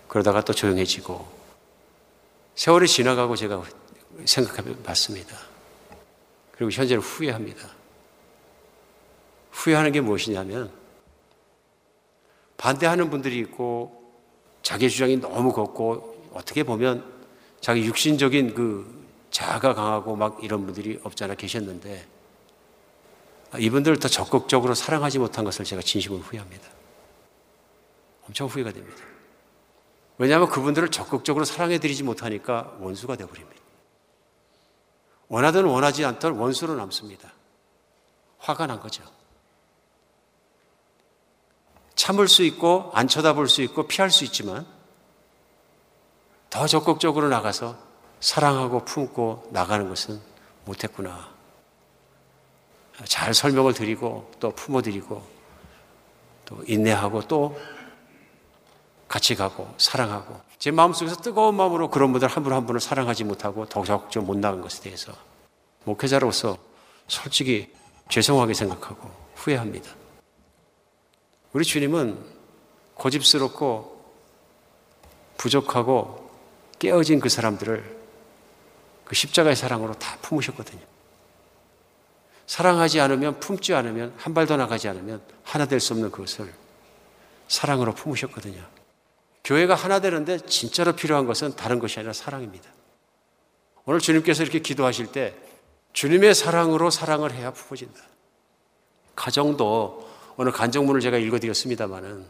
그러다가 또 조용해지고 세월이 지나가고 제가 생각해 봤습니다. 그리고 현재는 후회합니다. 후회하는 게 무엇이냐면 반대하는 분들이 있고 자기 주장이 너무 걷고 어떻게 보면 자기 육신적인 그 자아가 강하고 막 이런 분들이 없잖아 계셨는데 이분들을 더 적극적으로 사랑하지 못한 것을 제가 진심으로 후회합니다. 엄청 후회가 됩니다. 왜냐하면 그분들을 적극적으로 사랑해드리지 못하니까 원수가 되어버립니다. 원하든 원하지 않든 원수로 남습니다. 화가 난 거죠. 참을 수 있고 안 쳐다볼 수 있고 피할 수 있지만 더 적극적으로 나가서 사랑하고 품고 나가는 것은 못했구나. 잘 설명을 드리고 또 품어드리고 또 인내하고 또 같이 가고 사랑하고 제 마음속에서 뜨거운 마음으로 그런 분들 한 분 한 분을 사랑하지 못하고 더 적극 못 나간 것에 대해서 목회자로서 솔직히 죄송하게 생각하고 후회합니다. 우리 주님은 고집스럽고 부족하고 깨어진 그 사람들을 그 십자가의 사랑으로 다 품으셨거든요. 사랑하지 않으면 품지 않으면 한 발 더 나가지 않으면 하나 될 수 없는 그것을 사랑으로 품으셨거든요. 교회가 하나 되는데 진짜로 필요한 것은 다른 것이 아니라 사랑입니다. 오늘 주님께서 이렇게 기도하실 때 주님의 사랑으로 사랑을 해야 품어진다. 가정도 오늘 간정문을 제가 읽어드렸습니다마는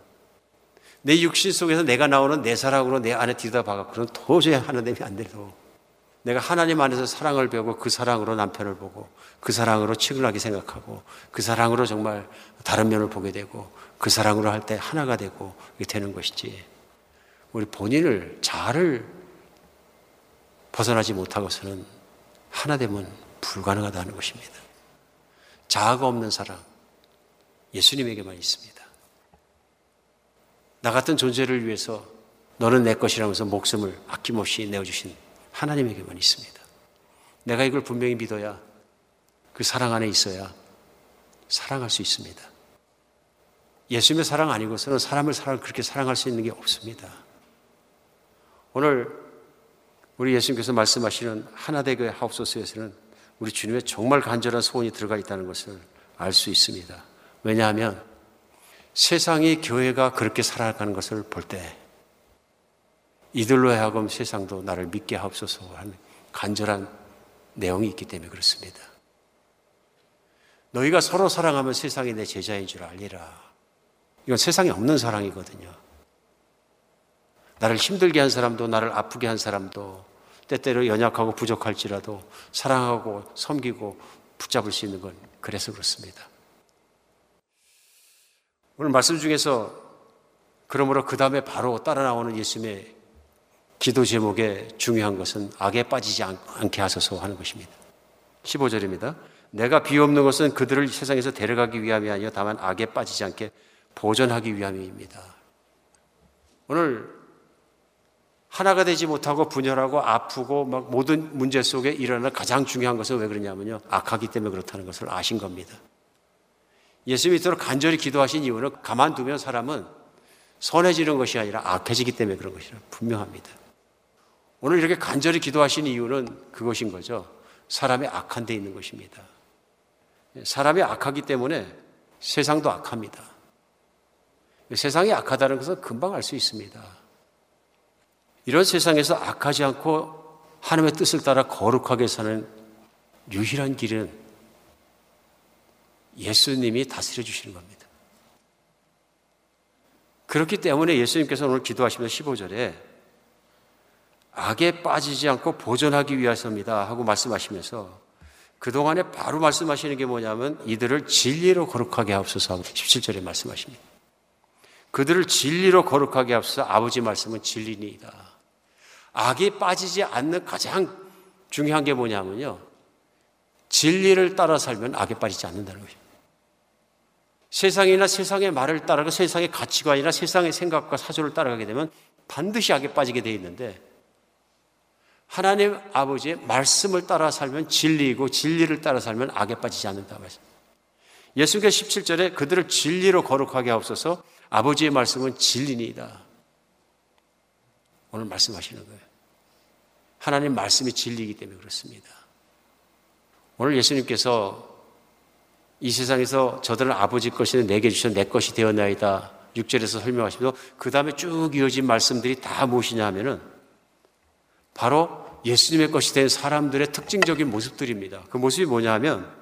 내 육신 속에서 내가 나오는 내 사랑으로 내 안에 들여다봐가 도저히 하나님이 안 돼도 내가 하나님 안에서 사랑을 배우고 그 사랑으로 남편을 보고 그 사랑으로 친근하게 생각하고 그 사랑으로 정말 다른 면을 보게 되고 그 사랑으로 할 때 하나가 되고 되는 것이지 우리 본인을 자아를 벗어나지 못하고서는 하나 되면 불가능하다는 것입니다. 자아가 없는 사랑 예수님에게만 있습니다. 나 같은 존재를 위해서 너는 내 것이라면서 목숨을 아낌없이 내어주신 하나님에게만 있습니다. 내가 이걸 분명히 믿어야 그 사랑 안에 있어야 사랑할 수 있습니다. 예수님의 사랑 아니고서는 사람을 사랑 그렇게 사랑할 수 있는 게 없습니다. 오늘 우리 예수님께서 말씀하시는 하나 되게 하옵소서에서는 우리 주님의 정말 간절한 소원이 들어가 있다는 것을 알 수 있습니다. 왜냐하면 세상이 교회가 그렇게 살아가는 것을 볼 때 이들로 하여금 세상도 나를 믿게 하옵소서 하는 간절한 내용이 있기 때문에 그렇습니다. 너희가 서로 사랑하면 세상이 내 제자인 줄 알리라. 이건 세상에 없는 사랑이거든요. 나를 힘들게 한 사람도 나를 아프게 한 사람도 때때로 연약하고 부족할지라도 사랑하고 섬기고 붙잡을 수 있는 건 그래서 그렇습니다. 오늘 말씀 중에서 그러므로 그 다음에 바로 따라 나오는 예수님의 기도 제목에 중요한 것은 악에 빠지지 않게 하소서 하는 것입니다. 15절입니다. 내가 비옵는 것은 그들을 세상에서 데려가기 위함이 아니요 다만 악에 빠지지 않게 보존하기 위함입니다. 오늘 하나가 되지 못하고 분열하고 아프고 막 모든 문제 속에 일어나는 가장 중요한 것은 왜 그러냐면요. 악하기 때문에 그렇다는 것을 아신 겁니다. 예수님이 이토록 간절히 기도하신 이유는 가만두면 사람은 선해지는 것이 아니라 악해지기 때문에 그런 것이라 분명합니다. 오늘 이렇게 간절히 기도하신 이유는 그것인 거죠. 사람이 악한 데 있는 것입니다. 사람이 악하기 때문에 세상도 악합니다. 세상이 악하다는 것은 금방 알 수 있습니다. 이런 세상에서 악하지 않고 하나님의 뜻을 따라 거룩하게 사는 유일한 길은 예수님이 다스려 주시는 겁니다. 그렇기 때문에 예수님께서 오늘 기도하시면서 15절에 악에 빠지지 않고 보존하기 위해서입니다 하고 말씀하시면서 그동안에 바로 말씀하시는 게 뭐냐면 이들을 진리로 거룩하게 하옵소서 하고 17절에 말씀하십니다. 그들을 진리로 거룩하게 하옵소서 아버지 말씀은 진리니이다. 악에 빠지지 않는 가장 중요한 게 뭐냐면요. 진리를 따라 살면 악에 빠지지 않는다는 것입니다. 세상이나 세상의 말을 따라가 세상의 가치관이나 세상의 생각과 사조를 따라가게 되면 반드시 악에 빠지게 되어 있는데 하나님 아버지의 말씀을 따라 살면 진리이고 진리를 따라 살면 악에 빠지지 않는다 말씀. 예수께서 17절에 그들을 진리로 거룩하게 하옵소서 아버지의 말씀은 진리니이다. 오늘 말씀하시는 거예요. 하나님 말씀이 진리이기 때문에 그렇습니다. 오늘 예수님께서 이 세상에서 저들은 아버지 것이 내게 주셔 내 것이 되었나이다. 6절에서 설명하시면서 그 다음에 쭉 이어진 말씀들이 다 무엇이냐 하면은 바로 예수님의 것이 된 사람들의 특징적인 모습들입니다. 그 모습이 뭐냐 하면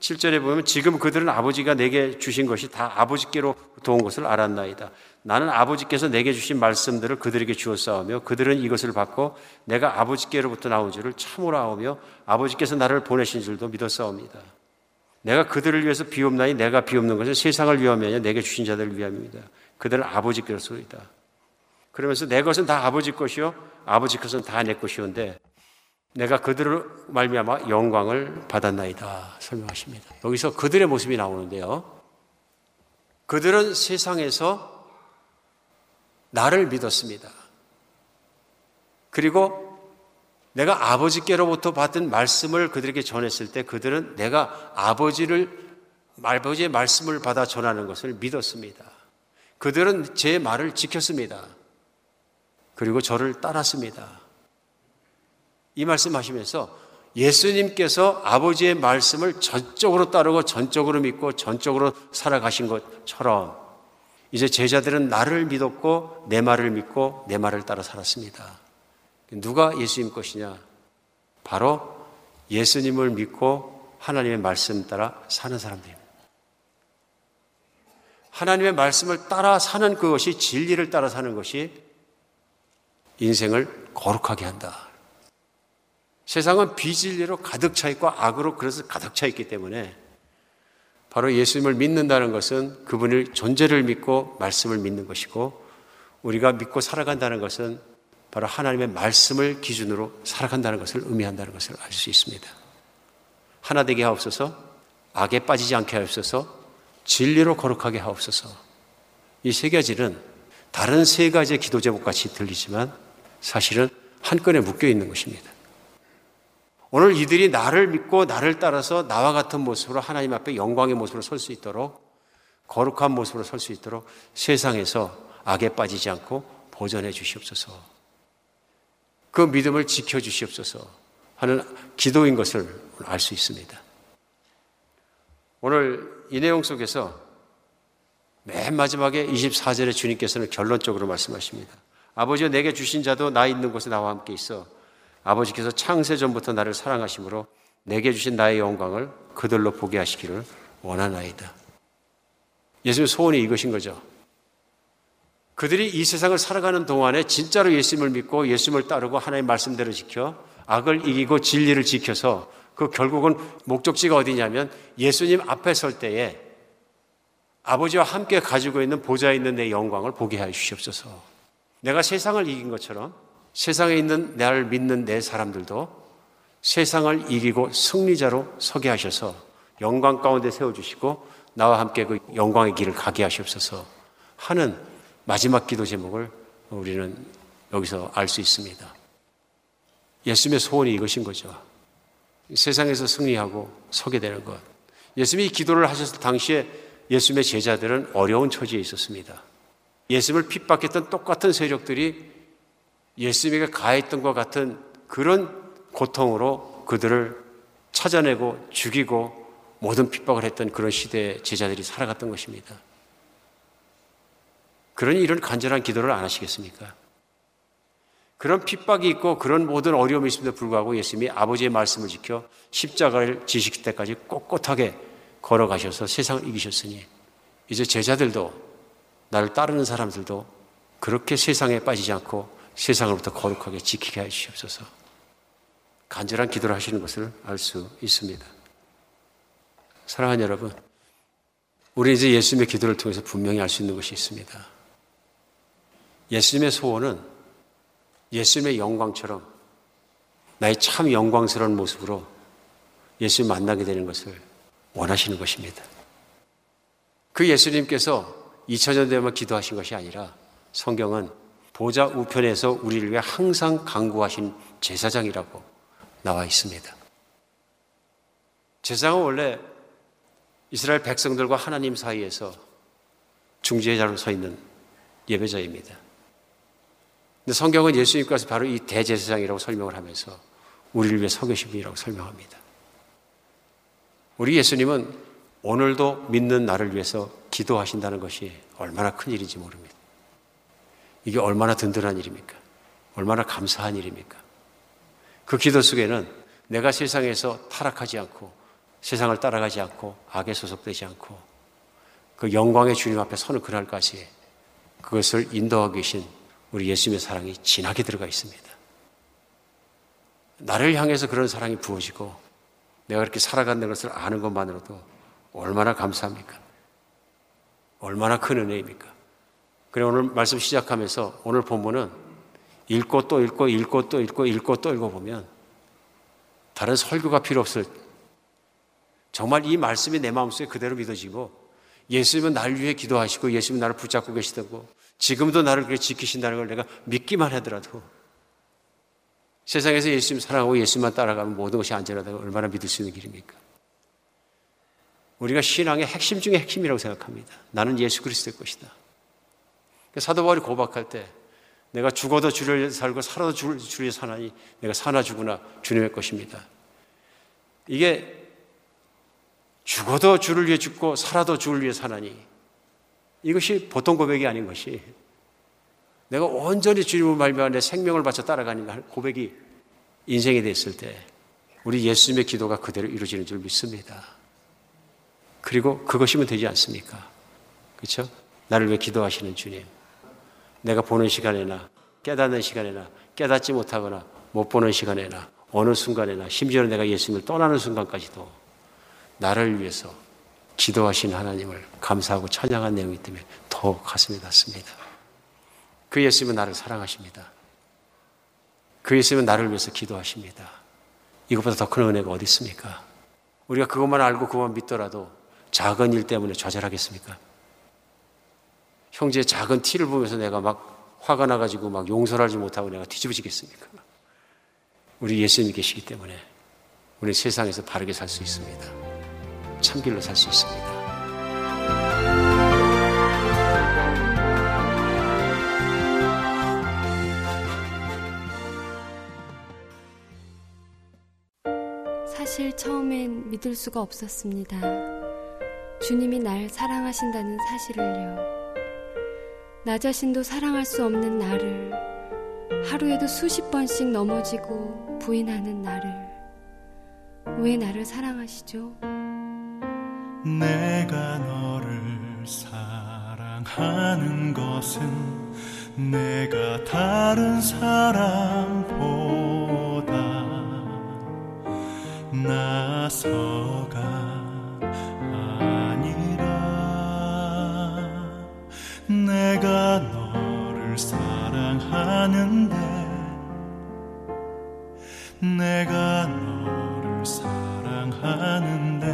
7절에 보면 지금 그들은 아버지가 내게 주신 것이 다 아버지께로 도온 것을 알았나이다. 나는 아버지께서 내게 주신 말씀들을 그들에게 주었사오며 그들은 이것을 받고 내가 아버지께로부터 나온 줄을 참으로 아오며 아버지께서 나를 보내신 줄도 믿었사옵니다. 내가 그들을 위해서 비옵나니 내가 비옵는 것은 세상을 위함이 아니라 내게 주신 자들을 위함입니다. 그들은 아버지께로소이다. 그러면서 내 것은 다 아버지 것이요 아버지 것은 다 내 것이온데 내가 그들을 말미암아 영광을 받았나이다 설명하십니다. 여기서 그들의 모습이 나오는데요. 그들은 세상에서 나를 믿었습니다. 그리고 내가 아버지께로부터 받은 말씀을 그들에게 전했을 때 그들은 내가 아버지를 아버지의 말씀을 받아 전하는 것을 믿었습니다. 그들은 제 말을 지켰습니다. 그리고 저를 따랐습니다. 이 말씀 하시면서 예수님께서 아버지의 말씀을 전적으로 따르고 전적으로 믿고 전적으로 살아가신 것처럼 이제 제자들은 나를 믿었고 내 말을 믿고 내 말을 따라 살았습니다. 누가 예수님 것이냐? 바로 예수님을 믿고 하나님의 말씀 따라 사는 사람들입니다. 하나님의 말씀을 따라 사는 그것이 진리를 따라 사는 것이 인생을 거룩하게 한다. 세상은 비진리로 가득 차 있고 악으로 그래서 가득 차 있기 때문에 바로 예수님을 믿는다는 것은 그분의 존재를 믿고 말씀을 믿는 것이고 우리가 믿고 살아간다는 것은 바로 하나님의 말씀을 기준으로 살아간다는 것을 의미한다는 것을 알 수 있습니다. 하나 되게 하옵소서, 악에 빠지지 않게 하옵소서, 진리로 거룩하게 하옵소서. 이 세 가지는 다른 세 가지의 기도 제목 같이 들리지만 사실은 한 건에 묶여 있는 것입니다. 오늘 이들이 나를 믿고 나를 따라서 나와 같은 모습으로 하나님 앞에 영광의 모습으로 설 수 있도록 거룩한 모습으로 설 수 있도록 세상에서 악에 빠지지 않고 보전해 주시옵소서. 그 믿음을 지켜 주시옵소서 하는 기도인 것을 알 수 있습니다. 오늘 이 내용 속에서 맨 마지막에 24절에 주님께서는 결론적으로 말씀하십니다. 아버지여 내게 주신 자도 나 있는 곳에 나와 함께 있어 아버지께서 창세 전부터 나를 사랑하심으로 내게 주신 나의 영광을 그들로 보게 하시기를 원하나이다. 예수님 소원이 이것인 거죠. 그들이 이 세상을 살아가는 동안에 진짜로 예수님을 믿고 예수님을 따르고 하나님의 말씀대로 지켜 악을 이기고 진리를 지켜서 그 결국은 목적지가 어디냐면 예수님 앞에 설 때에 아버지와 함께 가지고 있는 보좌에 있는 내 영광을 보게 해 주시옵소서. 내가 세상을 이긴 것처럼 세상에 있는 나를 믿는 내 사람들도 세상을 이기고 승리자로 서게 하셔서 영광 가운데 세워주시고 나와 함께 그 영광의 길을 가게 하시옵소서 하는 마지막 기도 제목을 우리는 여기서 알 수 있습니다. 예수님의 소원이 이것인 거죠. 세상에서 승리하고 서게 되는 것. 예수님이 기도를 하셨을 당시에 예수님의 제자들은 어려운 처지에 있었습니다. 예수님을 핍박했던 똑같은 세력들이 예수님에게 가했던 것 같은 그런 고통으로 그들을 찾아내고 죽이고 모든 핍박을 했던 그런 시대의 제자들이 살아갔던 것입니다. 그러니 이런 간절한 기도를 안 하시겠습니까? 그런 핍박이 있고 그런 모든 어려움이 있음에도 불구하고 예수님이 아버지의 말씀을 지켜 십자가를 지실 때까지 꼿꼿하게 걸어가셔서 세상을 이기셨으니 이제 제자들도 나를 따르는 사람들도 그렇게 세상에 빠지지 않고 세상으로부터 거룩하게 지키게 해 주시옵소서. 간절한 기도를 하시는 것을 알 수 있습니다. 사랑하는 여러분, 우리 이제 예수님의 기도를 통해서 분명히 알 수 있는 것이 있습니다. 예수님의 소원은 예수님의 영광처럼 나의 참 영광스러운 모습으로 예수님 만나게 되는 것을 원하시는 것입니다. 그 예수님께서 2000년 되면 기도하신 것이 아니라 성경은 보좌 우편에서 우리를 위해 항상 강구하신 제사장이라고 나와 있습니다. 제사장은 원래 이스라엘 백성들과 하나님 사이에서 중재자로 서 있는 예배자입니다. 근데 성경은 예수님께서 바로 이 대제사장이라고 설명을 하면서 우리를 위해 서 계신 분이라고 설명합니다. 우리 예수님은 오늘도 믿는 나를 위해서 기도하신다는 것이 얼마나 큰 일인지 모릅니다. 이게 얼마나 든든한 일입니까? 얼마나 감사한 일입니까? 그 기도 속에는 내가 세상에서 타락하지 않고 세상을 따라가지 않고 악에 소속되지 않고 그 영광의 주님 앞에 서는 그날까지 그것을 인도하고 계신 우리 예수님의 사랑이 진하게 들어가 있습니다. 나를 향해서 그런 사랑이 부어지고 내가 그렇게 살아가는 것을 아는 것만으로도 얼마나 감사합니까? 얼마나 큰 은혜입니까? 그래 오늘 말씀 시작하면서 오늘 본문은 읽고 또 읽고 읽고 또 읽고 읽고 또 읽어보면 다른 설교가 필요 없을 정말 이 말씀이 내 마음속에 그대로 믿어지고 예수님은 나를 위해 기도하시고 예수님은 나를 붙잡고 계시다고 지금도 나를 그렇게 지키신다는 걸 내가 믿기만 하더라도 세상에서 예수님 사랑하고 예수님만 따라가면 모든 것이 안전하다고 얼마나 믿을 수 있는 길입니까? 우리가 신앙의 핵심 중의 핵심이라고 생각합니다. 나는 예수 그리스도의 것이다. 사도 바울이 고백할 때 내가 죽어도 주를 살고 살아도 주를, 주를 사나니 내가 사나 죽으나 주님의 것입니다. 이게 죽어도 주를 위해 죽고 살아도 주를 위해 사나니 이것이 보통 고백이 아닌 것이 내가 온전히 주님을 말미암아 내 생명을 바쳐 따라가는 고백이 인생이 됐을 때 우리 예수님의 기도가 그대로 이루어지는 줄 믿습니다. 그리고 그것이면 되지 않습니까? 그렇죠? 나를 왜 기도하시는 주님? 내가 보는 시간에나 깨닫는 시간에나 깨닫지 못하거나 못 보는 시간에나 어느 순간에나 심지어는 내가 예수님을 떠나는 순간까지도 나를 위해서 기도하신 하나님을 감사하고 찬양한 내용이기 때문에 더 가슴이 닿습니다. 그 예수님은 나를 사랑하십니다. 그 예수님은 나를 위해서 기도하십니다. 이것보다 더 큰 은혜가 어디 있습니까? 우리가 그것만 알고 그것만 믿더라도 작은 일 때문에 좌절하겠습니까? 형제의 작은 티를 보면서 내가 막 화가 나가지고 막 용서를 하지 못하고 내가 뒤집어지겠습니까? 우리 예수님이 계시기 때문에 우리 세상에서 바르게 살 수 있습니다. 참길로 살 수 있습니다. 사실 처음엔 믿을 수가 없었습니다. 주님이 날 사랑하신다는 사실을요. 나 자신도 사랑할 수 없는 나를 하루에도 수십 번씩 넘어지고 부인하는 나를 왜 나를 사랑하시죠? 내가 너를 사랑하는 것은 내가 다른 사람보다 나서가 내가 너를 사랑하는데 내가 너를 사랑하는데.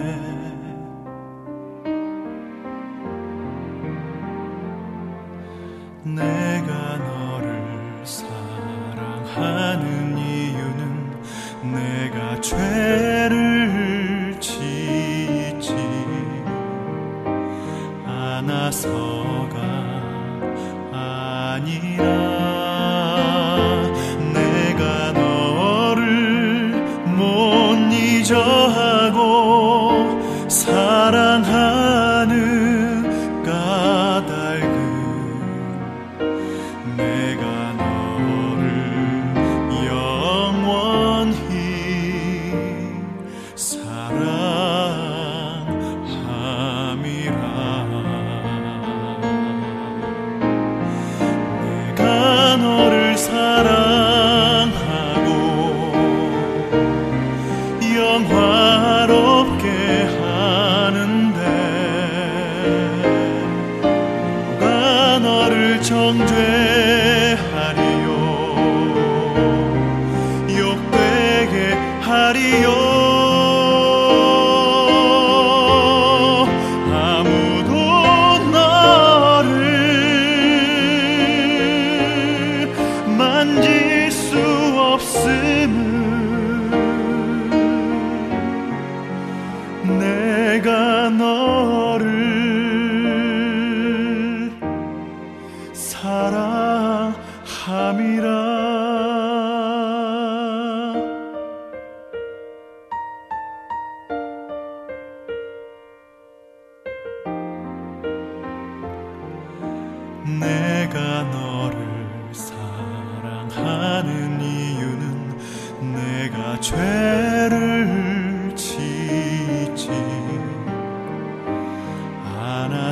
내가 너를 사랑하는 이유는 내가 죄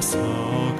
않아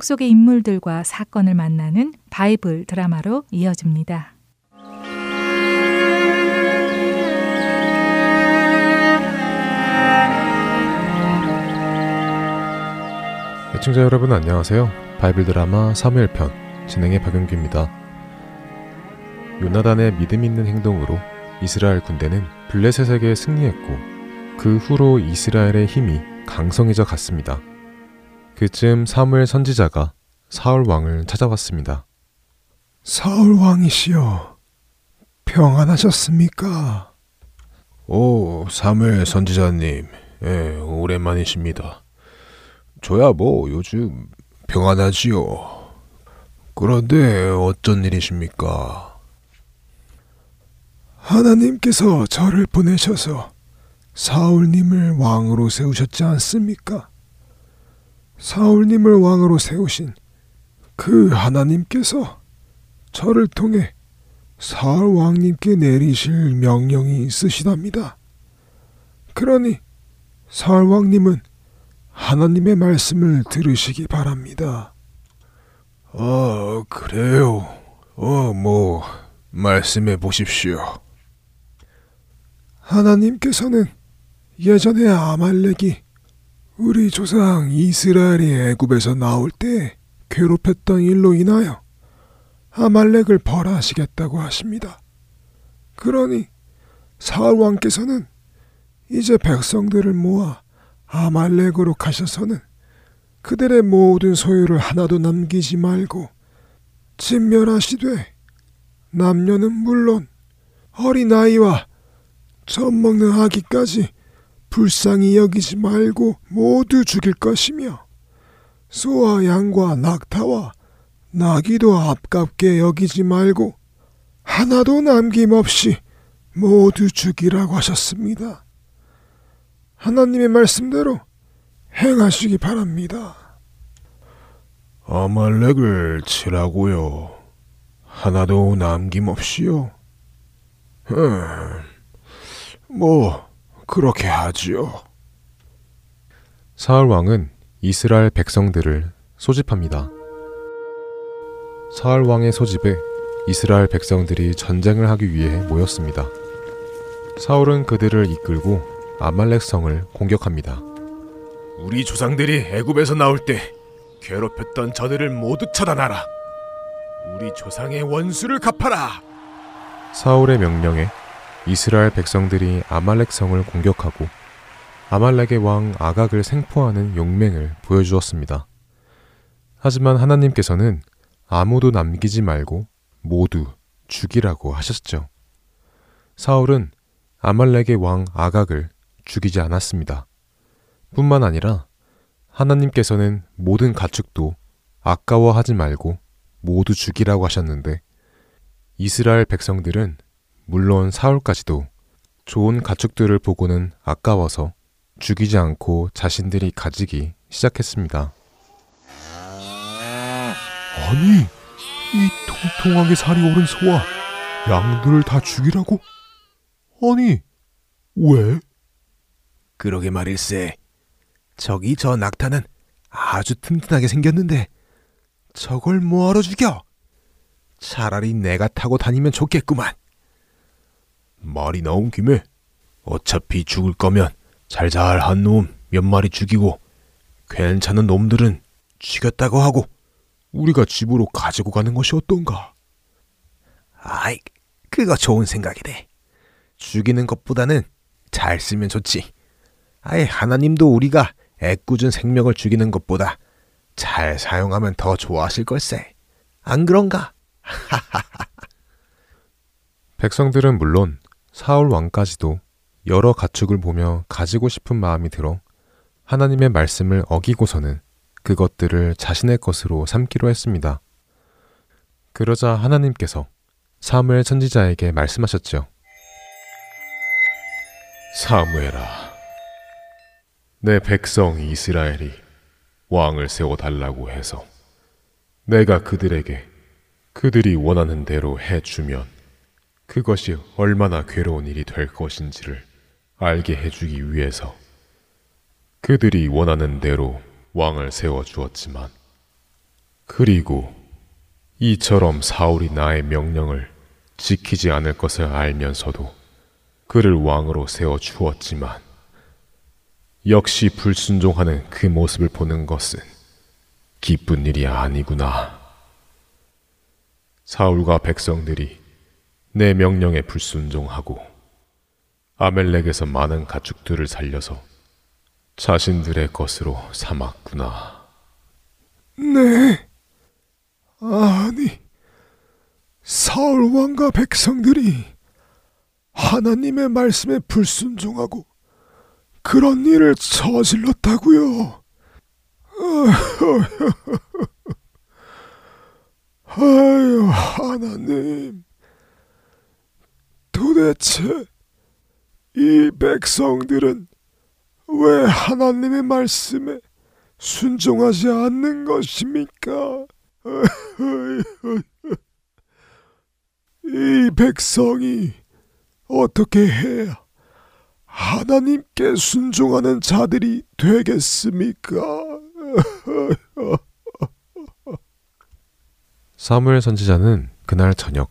성경 속의 인물들과 사건을 만나는 바이블 드라마로 이어집니다. 애청자 여러분 안녕하세요. 바이블 드라마 사무엘 편 진행의 박영규입니다. 요나단의 믿음 있는 행동으로 이스라엘 군대는 블레셋에게 승리했고 그 후로 이스라엘의 힘이 강성해져 갔습니다. 그쯤 사무엘 선지자가 사울 왕을 찾아왔습니다. 사울 왕이시여, 평안하셨습니까? 오, 사무엘 선지자님, 예, 오랜만이십니다. 저야 뭐 요즘 평안하지요. 그런데 어쩐 일이십니까? 하나님께서 저를 보내셔서 사울님을 왕으로 세우셨지 않습니까? 사울님을 왕으로 세우신 그 하나님께서 저를 통해 사울 왕님께 내리실 명령이 있으시답니다. 그러니 사울 왕님은 하나님의 말씀을 들으시기 바랍니다. 아, 그래요. 어, 뭐, 말씀해 보십시오. 하나님께서는 예전에 아말렉이 우리 조상 이스라엘이 애굽에서 나올 때 괴롭혔던 일로 인하여 아말렉을 벌하시겠다고 하십니다. 그러니 사울 왕께서는 이제 백성들을 모아 아말렉으로 가셔서는 그들의 모든 소유를 하나도 남기지 말고 진멸하시되 남녀는 물론 어린아이와 젖 먹는 아기까지 불쌍히 여기지 말고 모두 죽일 것이며 소와 양과 낙타와 나귀도 아깝게 여기지 말고 하나도 남김없이 모두 죽이라고 하셨습니다. 하나님의 말씀대로 행하시기 바랍니다. 아말렉을 치라고요. 하나도 남김없이요. 음, 뭐 그렇게 하지요. 사울 왕은 이스라엘 백성들을 소집합니다. 사울 왕의 소집에 이스라엘 백성들이 전쟁을 하기 위해 모였습니다. 사울은 그들을 이끌고 아말렉 성을 공격합니다. 우리 조상들이 애굽에서 나올 때 괴롭혔던 저들을 모두 처단하라. 우리 조상의 원수를 갚아라. 사울의 명령에 이스라엘 백성들이 아말렉 성을 공격하고 아말렉의 왕 아각을 생포하는 용맹을 보여주었습니다. 하지만 하나님께서는 아무도 남기지 말고 모두 죽이라고 하셨죠. 사울은 아말렉의 왕 아각을 죽이지 않았습니다. 뿐만 아니라 하나님께서는 모든 가축도 아까워하지 말고 모두 죽이라고 하셨는데 이스라엘 백성들은 물론 사울까지도 좋은 가축들을 보고는 아까워서 죽이지 않고 자신들이 가지기 시작했습니다. 아니, 이 통통하게 살이 오른 소와 양들을 다 죽이라고? 아니, 왜? 그러게 말일세. 저기 저 낙타는 아주 튼튼하게 생겼는데 저걸 뭐하러 죽여? 차라리 내가 타고 다니면 좋겠구만. 말이 나온 김에 어차피 죽을 거면 잘잘한 놈 몇 마리 죽이고 괜찮은 놈들은 죽였다고 하고 우리가 집으로 가지고 가는 것이 어떤가? 아이, 그거 좋은 생각이네. 죽이는 것보다는 잘 쓰면 좋지. 아예 하나님도 우리가 애꿎은 생명을 죽이는 것보다 잘 사용하면 더 좋아하실 걸세. 안 그런가? [LAUGHS] 백성들은 물론 사울 왕까지도 여러 가축을 보며 가지고 싶은 마음이 들어 하나님의 말씀을 어기고서는 그것들을 자신의 것으로 삼기로 했습니다. 그러자 하나님께서 사무엘 선지자에게 말씀하셨죠. 사무엘아, 내 백성 이스라엘이 왕을 세워 달라고 해서 내가 그들에게 그들이 원하는 대로 해주면 그것이 얼마나 괴로운 일이 될 것인지를 알게 해주기 위해서 그들이 원하는 대로 왕을 세워 주었지만 그리고 이처럼 사울이 나의 명령을 지키지 않을 것을 알면서도 그를 왕으로 세워 주었지만 역시 불순종하는 그 모습을 보는 것은 기쁜 일이 아니구나. 사울과 백성들이 내 명령에 불순종하고 아멜렉에서 많은 가축들을 살려서 자신들의 것으로 삼았구나. 네. 아니, 사울 왕과 백성들이 하나님의 말씀에 불순종하고 그런 일을 저질렀다고요. [LAUGHS] 아유, 하나님. 도대체 이 백성들은 왜 하나님의 말씀에 순종하지 않는 것입니까? [LAUGHS] 이 백성이 어떻게 해야 하나님께 순종하는 자들이 되겠습니까? [LAUGHS] 사무엘 선지자는 그날 저녁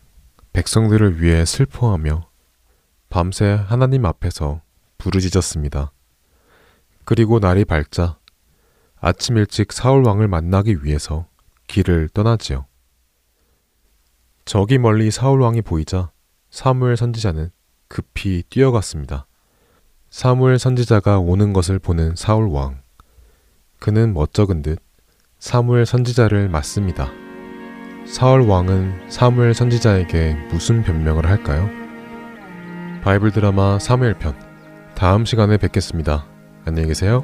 백성들을 위해 슬퍼하며 밤새 하나님 앞에서 부르짖었습니다. 그리고 날이 밝자 아침 일찍 사울 왕을 만나기 위해서 길을 떠나지요. 저기 멀리 사울 왕이 보이자 사무엘 선지자는 급히 뛰어갔습니다. 사무엘 선지자가 오는 것을 보는 사울 왕. 그는 멋쩍은 듯 사무엘 선지자를 맞습니다. 사울 왕은 사무엘 선지자에게 무슨 변명을 할까요? 바이블 드라마 사무엘 편 다음 시간에 뵙겠습니다. 안녕히 계세요.